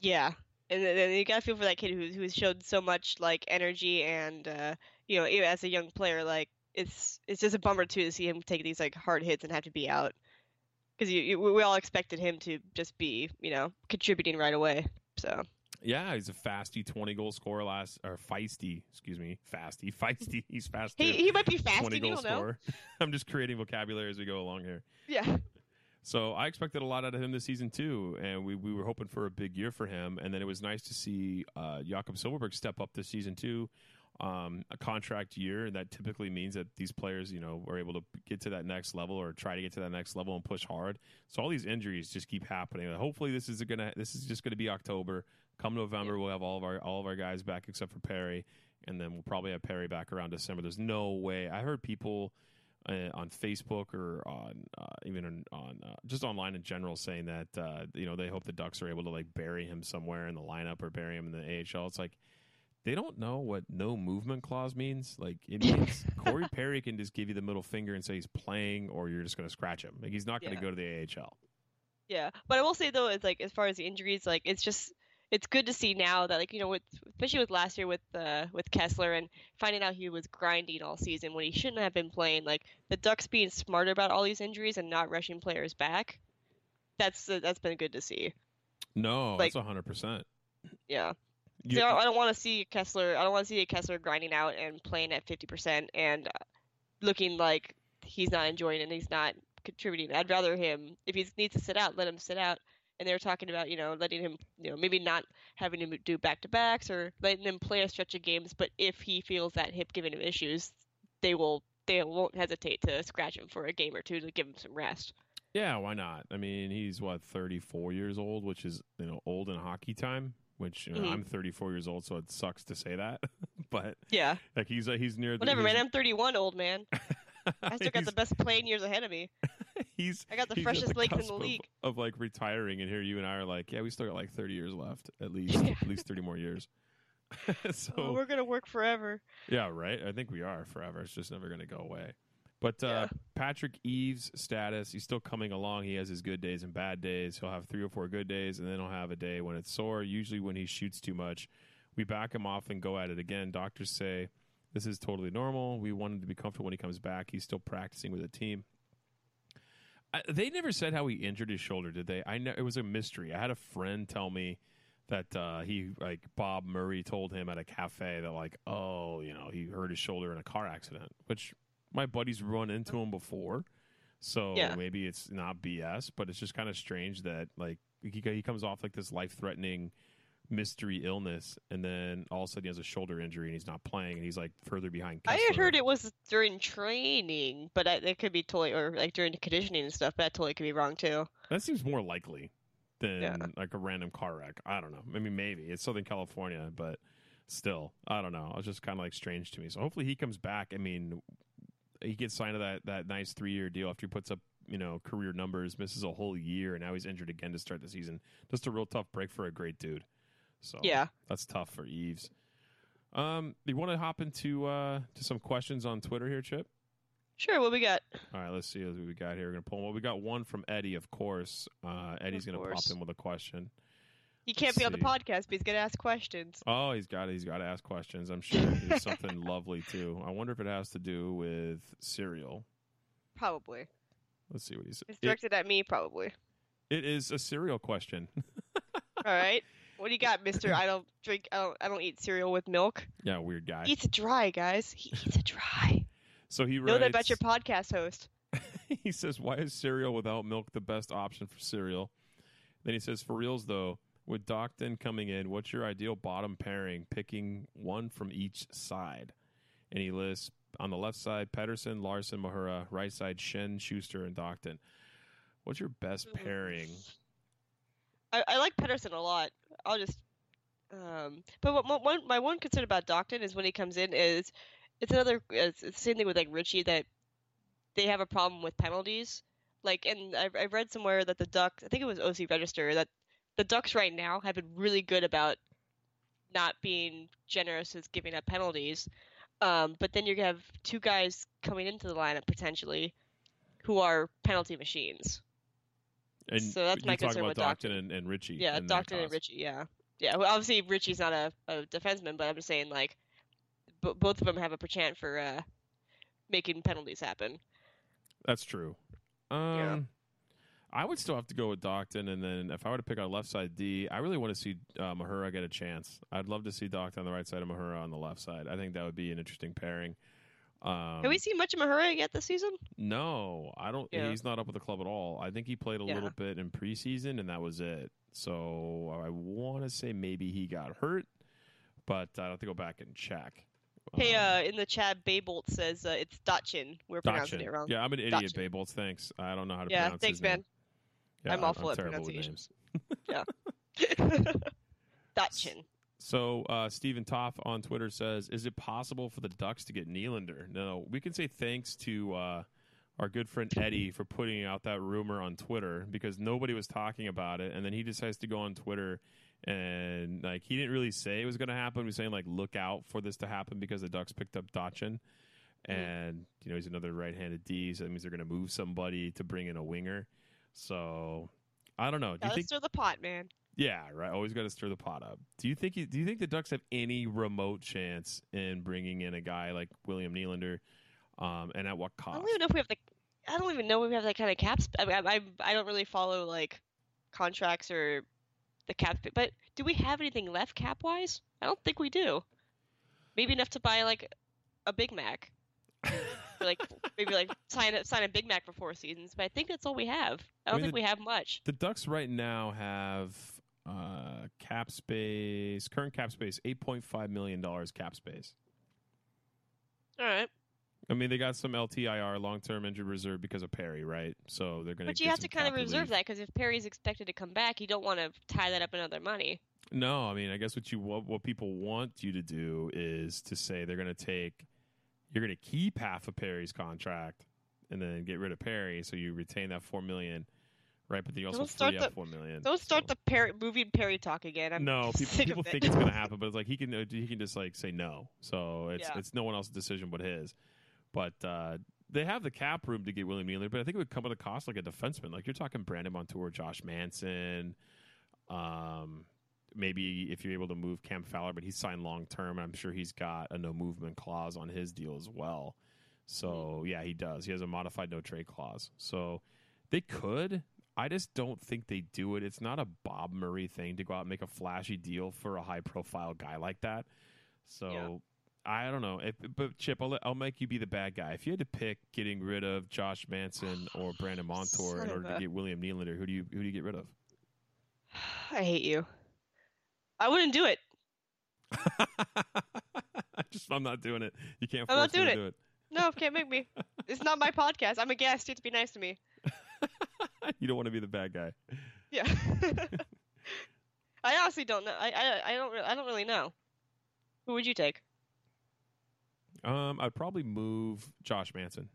Yeah. And then you gotta feel for that kid who who's showed so much like energy and uh, you know as a young player like it's it's just a bummer too to see him take these like hard hits and have to be out because we all expected him to just be you know contributing right away so Yeah, he's a fasty twenty goal scorer last or feisty, excuse me, fasty, feisty. He's fast. he he might be fast twenty goal scorer. I'm just creating vocabulary as we go along here. yeah So I expected a lot out of him this season too, and we, we were hoping for a big year for him. And then it was nice to see uh, Jakob Silfverberg step up this season too. Um, a contract year, and that typically means that these players, you know, are able to get to that next level or try to get to that next level and push hard. So all these injuries just keep happening. Hopefully, this is gonna this is just gonna be October. Come November, we'll have all of our all of our guys back except for Perry, and then we'll probably have Perry back around December. There's no way. I heard people uh, on Facebook or on uh, even on, on uh, just online in general saying that uh, you know they hope the Ducks are able to like bury him somewhere in the lineup or bury him in the AHL. It's like they don't know what no movement clause means. Like it means Corey Perry can just give you the middle finger and say he's playing, or you're just going to scratch him. Like he's not going to Yeah. go to the AHL. Yeah, but I will say though, it's like as far as the injuries, like it's just it's good to see now that like you know with especially with last year with uh with Kesler and finding out he was grinding all season when he shouldn't have been playing. Like the Ducks being smarter about all these injuries and not rushing players back. That's uh, that's been good to see. No, Like- that's hundred percent. Yeah. So I don't want to see Kesler. I don't want to see Kesler grinding out and playing at fifty percent and uh, looking like he's not enjoying it and he's not contributing. I'd rather him if he needs to sit out, let him sit out. And they were talking about you know letting him you know maybe not having him do back to backs or letting him play a stretch of games. But if he feels that hip giving him issues, they will they won't hesitate to scratch him for a game or two to give him some rest. Yeah, why not? I mean, he's what 34 years old, which is you know old in hockey time. Which you know, Mhm. I'm 34 years old, so it sucks to say that, but Yeah. like he's uh, he's near. the- Whatever, he's- man. I'm 31, old man. I still got the best playing years ahead of me. he's I got the freshest legs in the league. of, like retiring, and here you and I are like, yeah, we still got like 30 years left, at least, at least 30 more years. so Oh, we're gonna work forever. yeah, right. I think we are forever. It's just never going to go away. But uh, Yeah. Patrick Eaves' status, he's still coming along. He has his good days and bad days. He'll have three or four good days, and then he'll have a day when it's sore. Usually, when he shoots too much, we back him off and go at it again. Doctors say this is totally normal. We want him to be comfortable when he comes back. He's still practicing with the team. I, they never said how he injured his shoulder, did they? I know it was a mystery. I had a friend tell me that uh, he like Bob Murray told him at a cafe that like, oh, you know, he hurt his shoulder in a car accident, which my buddies run into him before. So Yeah. maybe it's not BS, but it's just kind of strange that like he he comes off like this life threatening mystery illness, and then all of a sudden he has a shoulder injury and he's not playing, and he's like further behind. I had heard it was during training, but I, it could be totally or like during conditioning and stuff. But that totally could be wrong too. That seems more likely than Yeah. like a random car wreck. I don't know. I mean, maybe it's Southern California, but still, I don't know. It's just kind of like strange to me. So hopefully he comes back. I mean, he gets signed to that that nice three year deal after he puts up you know career numbers, misses a whole year, and now he's injured again to start the season. Just a real tough break for a great dude. So Yeah. that's tough for Eaves. Um, you want to hop into uh to some questions on Twitter here, Chip? Sure, what we got? All right, let's see what we got here. We're gonna pull. Well, we got one from Eddie, of course. Uh, Eddie's Of gonna pop in with a question. He can't Let's be on the see. podcast, but he's gonna ask questions. Oh, he's got he's got to ask questions. I'm sure there's something lovely too. I wonder if it has to do with cereal. Probably. Let's see what he said. It's It, directed at me, probably. it is a cereal question. All right. What do you got, Mister? I don't drink. I don't. I don't eat cereal with milk. yeah, weird guy. He eats it dry, guys. He eats it dry. So he Know that about your podcast host. he says, "Why is cereal without milk the best option for cereal?" Then he says, "For reals though, with Docton coming in, what's your ideal bottom pairing? Picking one from each side." And he lists on the left side Pettersson, Larsson, Mahura. Right side Schenn, Schuster, and Docton. What's your best pairing? I, I like Pettersson a lot. I'll just. Um, but what, what, one, my one concern about Docton is when he comes in is it's another it's, it's the same thing with like Ritchie that they have a problem with penalties. Like, and I, I read somewhere that the Ducks, I think it was OC Register, that the Ducks right now have been really good about not being generous with giving up penalties. Um, but then you have two guys coming into the lineup potentially who are penalty machines. And So that's my talking concern about with Docton Docton. and, and Ritchie. Yeah, and Doctor and. Ritchie. Yeah, yeah. Well, obviously Ritchie's not a, a defenseman, but I'm just saying like, b- both of them have a chance for uh, making penalties happen. That's true. Um, I would still have to go with Docton, and then if I were to pick on left side D, I really want to see uh, Mahura get a chance. I'd love to see Docton on the right side and Mahura on the left side. I think that would be an interesting pairing. Um, Have we seen much of Mahura yet this season? No, I don't. Yeah. He's not up with the club at all. I think he played a Yeah. little bit in preseason, and that was it. So I want to say maybe he got hurt, but I'd have to go back and check. Hey, Um, uh, in the chat, Baybolt says uh, it's Dotchin. We're pronouncing it wrong. Yeah, I'm an idiot. Baybolts. Thanks. I don't know how to pronounce it. Yeah, pronounce thanks, his name. Yeah, I'm awful at terrible with pronunciations. names. Dotchin. So uh, Stephen Toff on Twitter says, "Is it possible for the Ducks to get Nylander?" No, we can say thanks to uh, our good friend Eddie for putting out that rumor on Twitter because nobody was talking about it, and then he decides to go on Twitter and like he didn't really say it was going to happen. He was saying like, "Look out for this to happen because the Ducks picked up Dotchin." And you know he's another right-handed D, so that means they're going to move somebody to bring in a winger. So I don't know. Do you Gotta think stir the pot, man. yeah, right. Always got to stir the pot up. Do you think? Do you think the Ducks have any remote chance in bringing in a guy like William Nylander? Um, and at what cost? I don't even know if we have the. I don't even know if we have that kind of cap. Sp- I, I, I I don't really follow like contracts or the cap. But do we have anything left cap wise? I don't think we do. Maybe enough to buy like a Big Mac. Like maybe like sign a, sign a Big Mac for four seasons. But I think that's all we have. I don't mean, think the- we have much. the Ducks right now have uh, cap space. Current cap space eight point five million dollars cap space. All right. I mean, they got some LTIR long term injury reserve because of Perry, right? So they're going to. But you have to kind of reserve that because if Perry's expected to come back, you don't want to tie that up in other money. No, I mean, I guess what you what, what people want you to do is to say they're going to take, you're going to keep half of Perry's contract, and then get rid of Perry, so you retain that four million, right? But then you also Don't start free up the- four million. Don't start so- the Perry moving Perry talk again. I'm no, people, people think it. it's going to happen, but it's like he can uh, he can just like say no. So it's Yeah. it's no one else's decision but his. But uh, they have the cap room to get William Nylander, but I think it would come at a cost like a defenseman. Like you're talking Brandon Montour, Josh Manson. Um, maybe if you're able to move Cam Fowler, but he's signed long term. I'm sure he's got a no movement clause on his deal as well. So mm-hmm. yeah, he does. He has a modified no trade clause. So they could. I just don't think they do it. It's not a Bob Murray thing to go out and make a flashy deal for a high profile guy like that. So Yeah. I don't know. If, but Chip, I'll, I'll make you be the bad guy. If you had to pick getting rid of Josh Manson or Brandon Montour in order of to get William Nylander, who do you who do you get rid of? I hate you. I wouldn't do it. I just I'm not doing it. You can't I'm force not me to doing do it. No, can't make me. It's not my podcast. I'm a guest. You have to be nice to me. you don't want to be the bad guy. Yeah. I honestly don't know. I, I I don't re- I don't really know. Who would you take? Um, I'd probably move Josh Manson.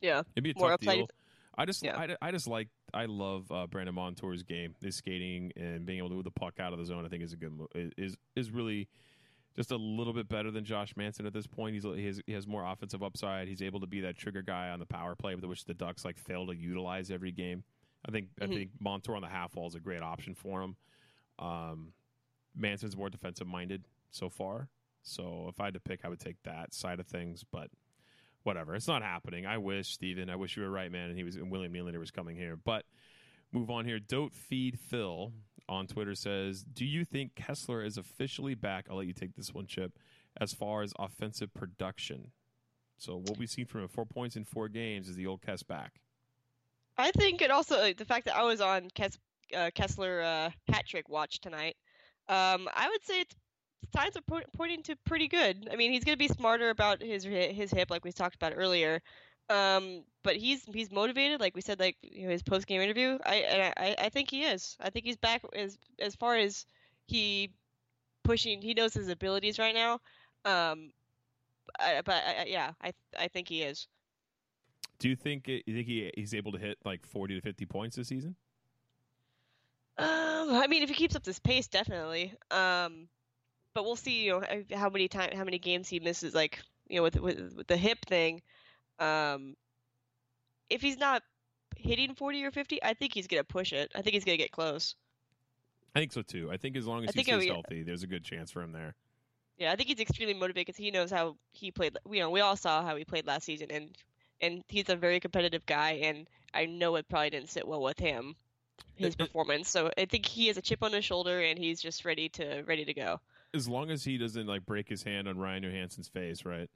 Yeah. It'd be a tough deal. I just, Yeah. I, I just like, I love uh, Brandon Montour's game. His skating and being able to move the puck out of the zone, I think is a good, is is really just a little bit better than Josh Manson at this point. He's he has, he has more offensive upside. He's able to be that trigger guy on the power play, which the Ducks like fail to utilize every game. I think Mhm. I think Montour on the half wall is a great option for him. Um, Manson's more defensive minded so far, so if I had to pick, I would take that side of things, but whatever. It's not happening. I wish, Steven, I wish you were right, man, and he was and William Nylander was coming here. But move on here. Don't feed Phil on Twitter says, Do you think Kesler is officially back? I'll let you take this one, Chip, as far as offensive production. So what we've seen from him, four points in four games, is the old Kess back. I think it also like, the fact that I was on Kes, uh, Kesler uh, hat trick watch tonight. Um, I would say it's signs are po- pointing to pretty good. I mean, he's going to be smarter about his his hip, like we talked about earlier. Um, but he's he's motivated, like we said, like you know, his post game interview. I and I, I think he is. I think he's back as as far as he pushing. He knows his abilities right now. Um, I, but I, I- yeah, I I think he is. Do you think you think he, he's able to hit like forty to fifty points this season? Um, I mean, if he keeps up this pace, definitely. Um, but we'll see. You know how many time, how many games he misses. Like you know, with with, with the hip thing. Um, if he's not hitting forty or fifty, I think he's gonna push it. I think he's gonna get close. I think so too. I think as long as I he stays healthy, there's a good chance for him there. Yeah, I think he's extremely motivated because he knows how he played. You know, we all saw how he played last season, and and he's a very competitive guy, and I know it probably didn't sit well with him, his performance. So I think he has a chip on his shoulder, and he's just ready to ready to go. As long as he doesn't like break his hand on Ryan Johansen's face, right?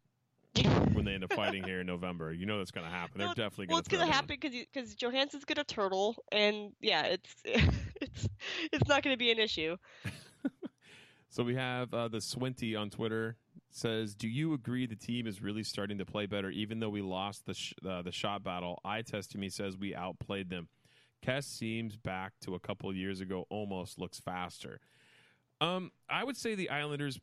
When they end up fighting here in November, you know that's going to happen. They're Well, definitely Well, going it's to. gonna happen because because Johansson's gonna turtle, and yeah, it's it's it's not gonna be an issue. So we have uh, the Swinty on Twitter says, "Do you agree the team is really starting to play better, even though we lost the sh- uh, the shot battle? I test to me says we outplayed them. Kess seems back to a couple years ago. Almost looks faster. Um, I would say the Islanders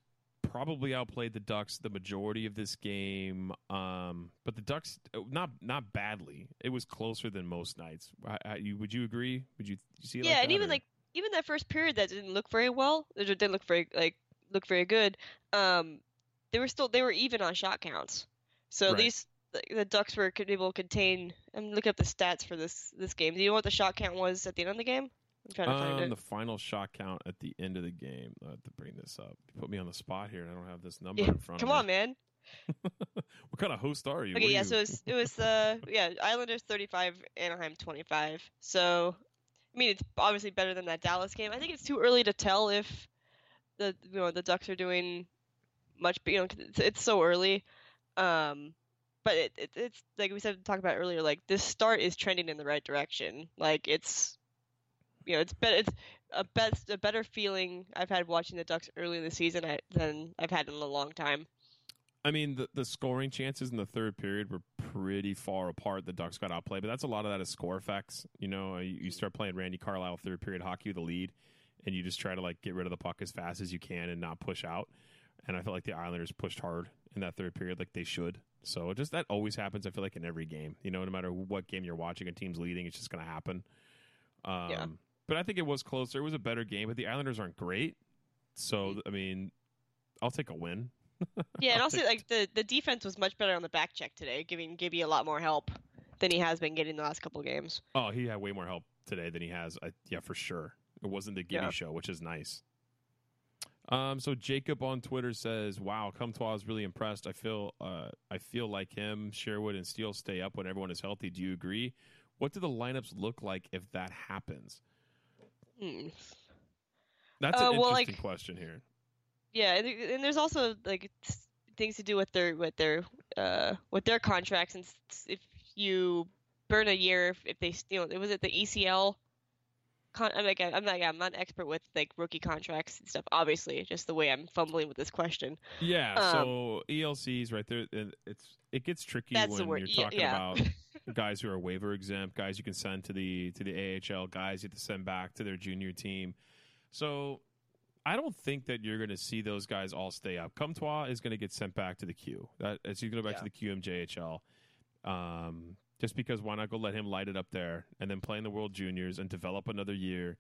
probably outplayed the Ducks the majority of this game. Um, but the Ducks uh, not not badly. It was closer than most nights. I, I, you, would you agree? Would you, you see? Yeah, like and even or- like even that first period that didn't look very well, it didn't look very like look very good. Um, they were still they were even on shot counts. So Right. at least the, the Ducks were able to contain. I'm looking up the stats for this this game. Do you know what the shot count was at the end of the game? I'm trying to find Um, it. the final shot count at the end of the game. I have to bring this up. You put me on the spot here, and I don't have this number Yeah, in front come of on, man. what kind of host are you? Okay, What are yeah, you- so it was, it was uh yeah, Islanders 35, Anaheim 25. So I mean, it's obviously better than that Dallas game. I think it's too early to tell if the you know the Ducks are doing much. You know it's, it's so early. Um, but it, it it's like we said talked about earlier. Like this start is trending in the right direction. Like it's you know it's better. It's a best a better feeling I've had watching the Ducks early in the season I, than I've had in a long time. I mean, the, the scoring chances in the third period were pretty far apart. The Ducks got outplayed, but that's a lot of that is score effects. You know, you, you start playing Randy Carlyle third period hockey with the lead, and you just try to like get rid of the puck as fast as you can and not push out. And I feel like the Islanders pushed hard in that third period, like they should. So just that always happens. I feel like in every game, you know, no matter what game you're watching, a team's leading, it's just going to happen. Um, Yeah. But I think it was closer. It was a better game, but the Islanders aren't great. So I mean, I'll take a win. Yeah, and also take- like the the defense was much better on the back check today, giving Gibby a lot more help than he has been getting the last couple of games. Oh, he had way more help today than he has. I, yeah, for sure. It wasn't the Gibby Yeah. show, which is nice. Um, so Jacob on Twitter says, "Wow, Comtois is really impressed. I feel, uh, I feel like him, Sherwood, and Steel stay up when everyone is healthy. Do you agree? What do the lineups look like if that happens? Hmm. That's Uh, an well, interesting like- question here. Yeah, and, there's also like things to do with their with their uh with their contracts, and if you burn a year, if, if they you know was it the ECL con- I'm like I'm like I'm not an expert with like rookie contracts and stuff. Obviously, just the way I'm fumbling with this question. Yeah, Um, so ELCs right there. It's it gets tricky when the word. you're Yeah, talking yeah. about guys who are waiver exempt, guys you can send to the to the AHL, guys you have to send back to their junior team. So I don't think that you're going to see those guys all stay up. Comtois is going to get sent back to the Q. That as he's going to go back to the QMJHL. Um, just because why not go let him light it up there and then play in the World Juniors and develop another year.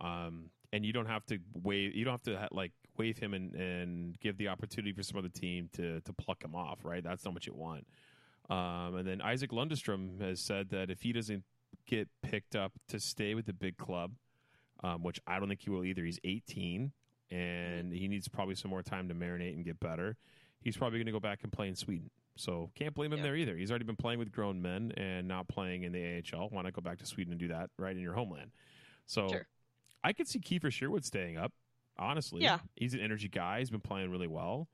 Um, and you don't have to wave. You don't have to ha- like wave him and, and give the opportunity for some other team to to pluck him off. Right, that's not what you want. Um, and then Isaac Lundestrom has said that if he doesn't get picked up to stay with the big club, um, which I don't think he will either. He's 18 and he needs probably some more time to marinate and get better. He's probably going to go back and play in Sweden. So can't blame him Yeah. there either. He's already been playing with grown men and not playing in the AHL. Why not go back to Sweden and do that right in your homeland? So Sure. I could see Kiefer Sherwood staying up. Honestly, Yeah. he's an energy guy. He's been playing really well.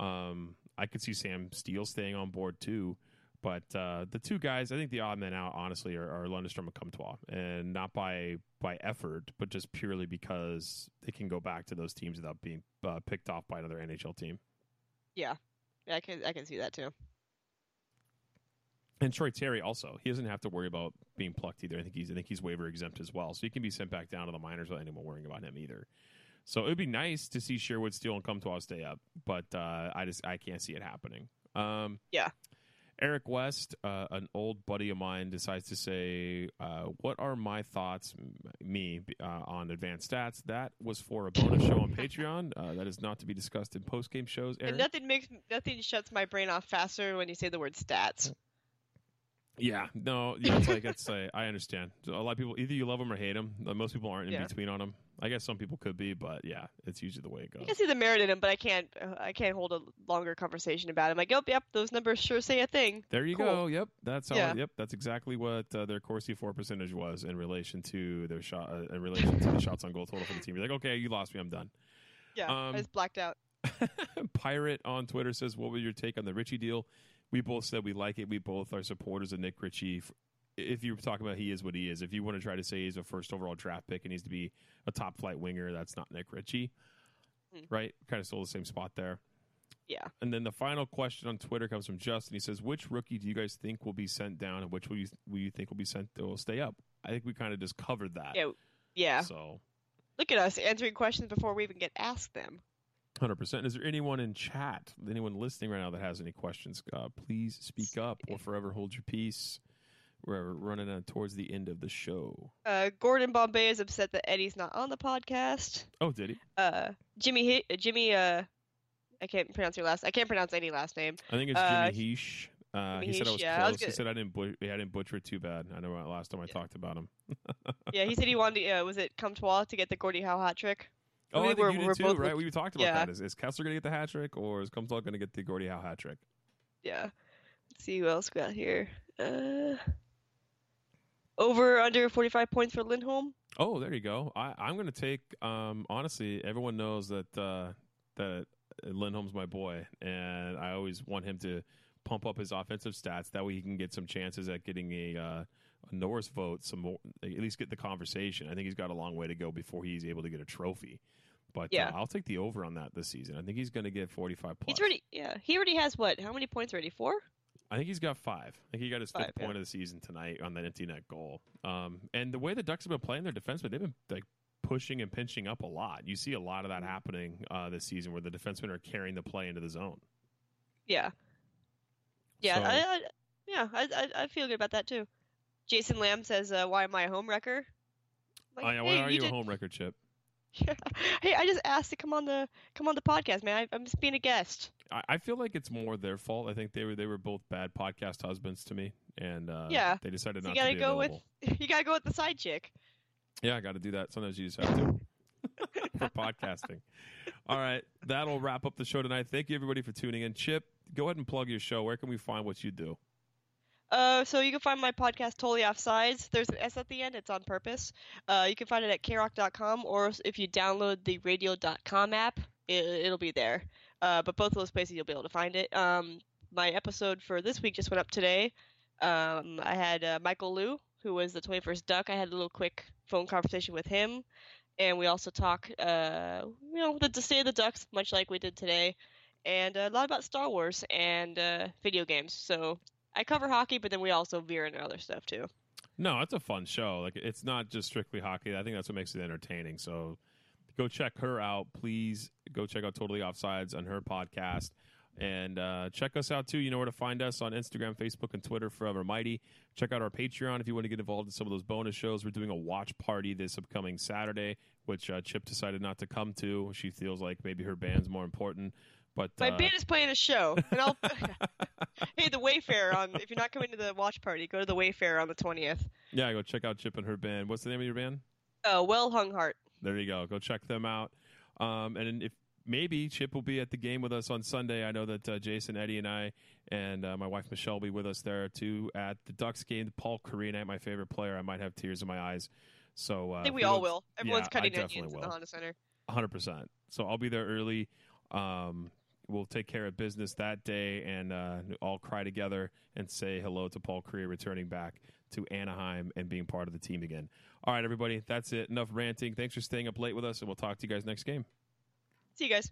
Um, I could see Sam Steel staying on board too. But uh, the two guys, I think the odd men out, honestly, are, are Lundestrom and Comtois, and not by by effort, but just purely because they can go back to those teams without being uh, picked off by another NHL team. Yeah, yeah, I can I can see that too. And Troy Terry also, he doesn't have to worry about being plucked either. I think he's I think he's waiver exempt as well, so he can be sent back down to the minors without anyone worrying about him either. So it would be nice to see Sherwood Steel and Comtois stay up, but uh, I just I can't see it happening. Um, Yeah. Eric West, uh, an old buddy of mine, decides to say, uh, "What are my thoughts, m- me, uh, on advanced stats?" That was for a bonus show on Patreon. Uh, that is not to be discussed in post game shows. Eric. And nothing makes nothing shuts my brain off faster when you say the word stats. Yeah, no, yeah, it's like it's. Uh, I understand. A lot of people either you love them or hate them. Most people aren't in Yeah. between on them. I guess some people could be, but yeah, it's usually the way it goes. I can see the merit in him, but I can't uh, I can't hold a longer conversation about him. Like, yep, yep, those numbers sure say a thing. There you Cool. go. Yep, that's how. Yeah. Yep, that's exactly what uh, their Corsi for percentage was in relation to their shot. Uh, in relation to the shots on goal total for the team. You're like, okay, you lost me. I'm done. Yeah, Um, I just blacked out. Pirate on Twitter says, "What was your take on the Ritchie deal?" We both said we like it. We both are supporters of Nick Ritchie. If you're talking about he is what he is, if you want to try to say he's a first overall draft pick and needs to be a top flight winger, that's not Nick Ritchie, Hmm. right? Kind of still the same spot there. Yeah. And then the final question on Twitter comes from Justin. He says, "Which rookie do you guys think will be sent down, and which will you, will you think will be sent will stay up?" I think we kind of just covered that. Yeah, yeah. So, Look at us answering questions before we even get asked them. Hundred percent. Is there anyone in chat, anyone listening right now that has any questions? Uh, please speak up, or forever hold your peace. We're running on towards the end of the show. Uh, Gordon Bombay is upset that Eddie's not on the podcast. Oh, did he? Uh, Jimmy uh, Jimmy uh, I can't pronounce your last. I can't pronounce any last name. I think it's Uh, Jimmy Heesh. Uh, Jimmy he said I was yeah, I close. was he said I didn't. Bu- I didn't butcher it too bad. I know uh, last time I Yeah. talked about him. Yeah, he said he wanted. To, uh, was it Comtois to get the Gordie Howe hat trick? Oh, I think were- you did too, both right? look- We talked about Yeah. that. Is, is Kesler going to get the hat trick, or is Comtois going to get the Gordie Howe hat trick? Yeah. Let's see who else we got here. Uh, over under 45 points for Lindholm. Oh, there you go. I, I'm going to take. Um, honestly, everyone knows that uh, that Lindholm's my boy, and I always want him to pump up his offensive stats. That way, he can get some chances at getting a, uh, a Norris vote. Some more, at least get the conversation. I think he's got a long way to go before he's able to get a trophy. But Yeah. uh, I'll take the over on that this season. I think he's going to get 45 plus. He's already. Yeah, he already has what? How many points already? Four. I think he's got five. I think he got his fifth Five, yeah. point of the season tonight on that empty net goal. Um, and the way the Ducks have been playing their defensemen, they've been like pushing and pinching up a lot. You see a lot of that Mm-hmm. happening uh, this season, where the defensemen are carrying the play into the zone. Yeah. Yeah. So- I, I, yeah. I, I I feel good about that too. Jason Lamb says, uh, "Why am I a home wrecker?" Like, oh yeah, hey, why are you, a home record chip? hey, I just asked to come on the come on the podcast, man. I, I'm just being a guest. I, I feel like it's more their fault. I think they were they were both bad podcast husbands to me, and uh, Yeah. they decided So not you gotta to go available. with you gotta go with the side chick. Yeah, I got to do that. Sometimes you just have to for podcasting. All right, that'll wrap up the show tonight. Thank you everybody for tuning in. Chip, go ahead and plug your show. Where can we find what you do? Uh, so you can find my podcast totally off offsides. There's an S at the end. It's on purpose. Uh, you can find it at kroq.com or if you download the radio.com app, it, it'll be there. Uh, but both of those places you'll be able to find it. Um, my episode for this week just went up today. Um, I had uh, Michael Liu, who was the 21st Duck. I had a little quick phone conversation with him, and we also talk, uh, you know, the, the state of the Ducks, much like we did today, and a lot about Star Wars and uh, video games. So I cover hockey, but then we also veer into other stuff too. No, it's a fun show. Like it's not just strictly hockey. I think that's what makes it entertaining. So go check her out, please. Go check out Totally Offsides on her podcast. And uh, check us out too. You know where to find us on Instagram, Facebook, and Twitter. Forever Mighty. Check out our Patreon if you want to get involved in some of those bonus shows. We're doing a watch party this upcoming Saturday, which uh, Chip decided not to come to. She feels like maybe her band's more important. But My uh, band is playing a show, and I'll. hey, the Wayfair on. If you're not coming to the watch party, go to the Wayfair on the twentieth. yeah, go check out Chip and her band. What's the name of your band? Uh, well hung heart. There you go. Go check them out. Um, and if maybe Chip will be at the game with us on Sunday. I know that uh, Jason, Eddie, and I, and uh, my wife Michelle will be with us there too at the Ducks game. Paul Kariya, my favorite player. I might have tears in my eyes. So uh, I think we all will. Everyone's yeah, cutting onions in the. Honda Center. hundred percent. So I'll be there early. Um, we'll take care of business that day and uh, all cry together and say hello to Paul Kariya returning back to Anaheim and being part of the team again. All right, everybody, that's it. Enough ranting. Thanks for staying up late with us, and we'll talk to you guys next game. See you guys.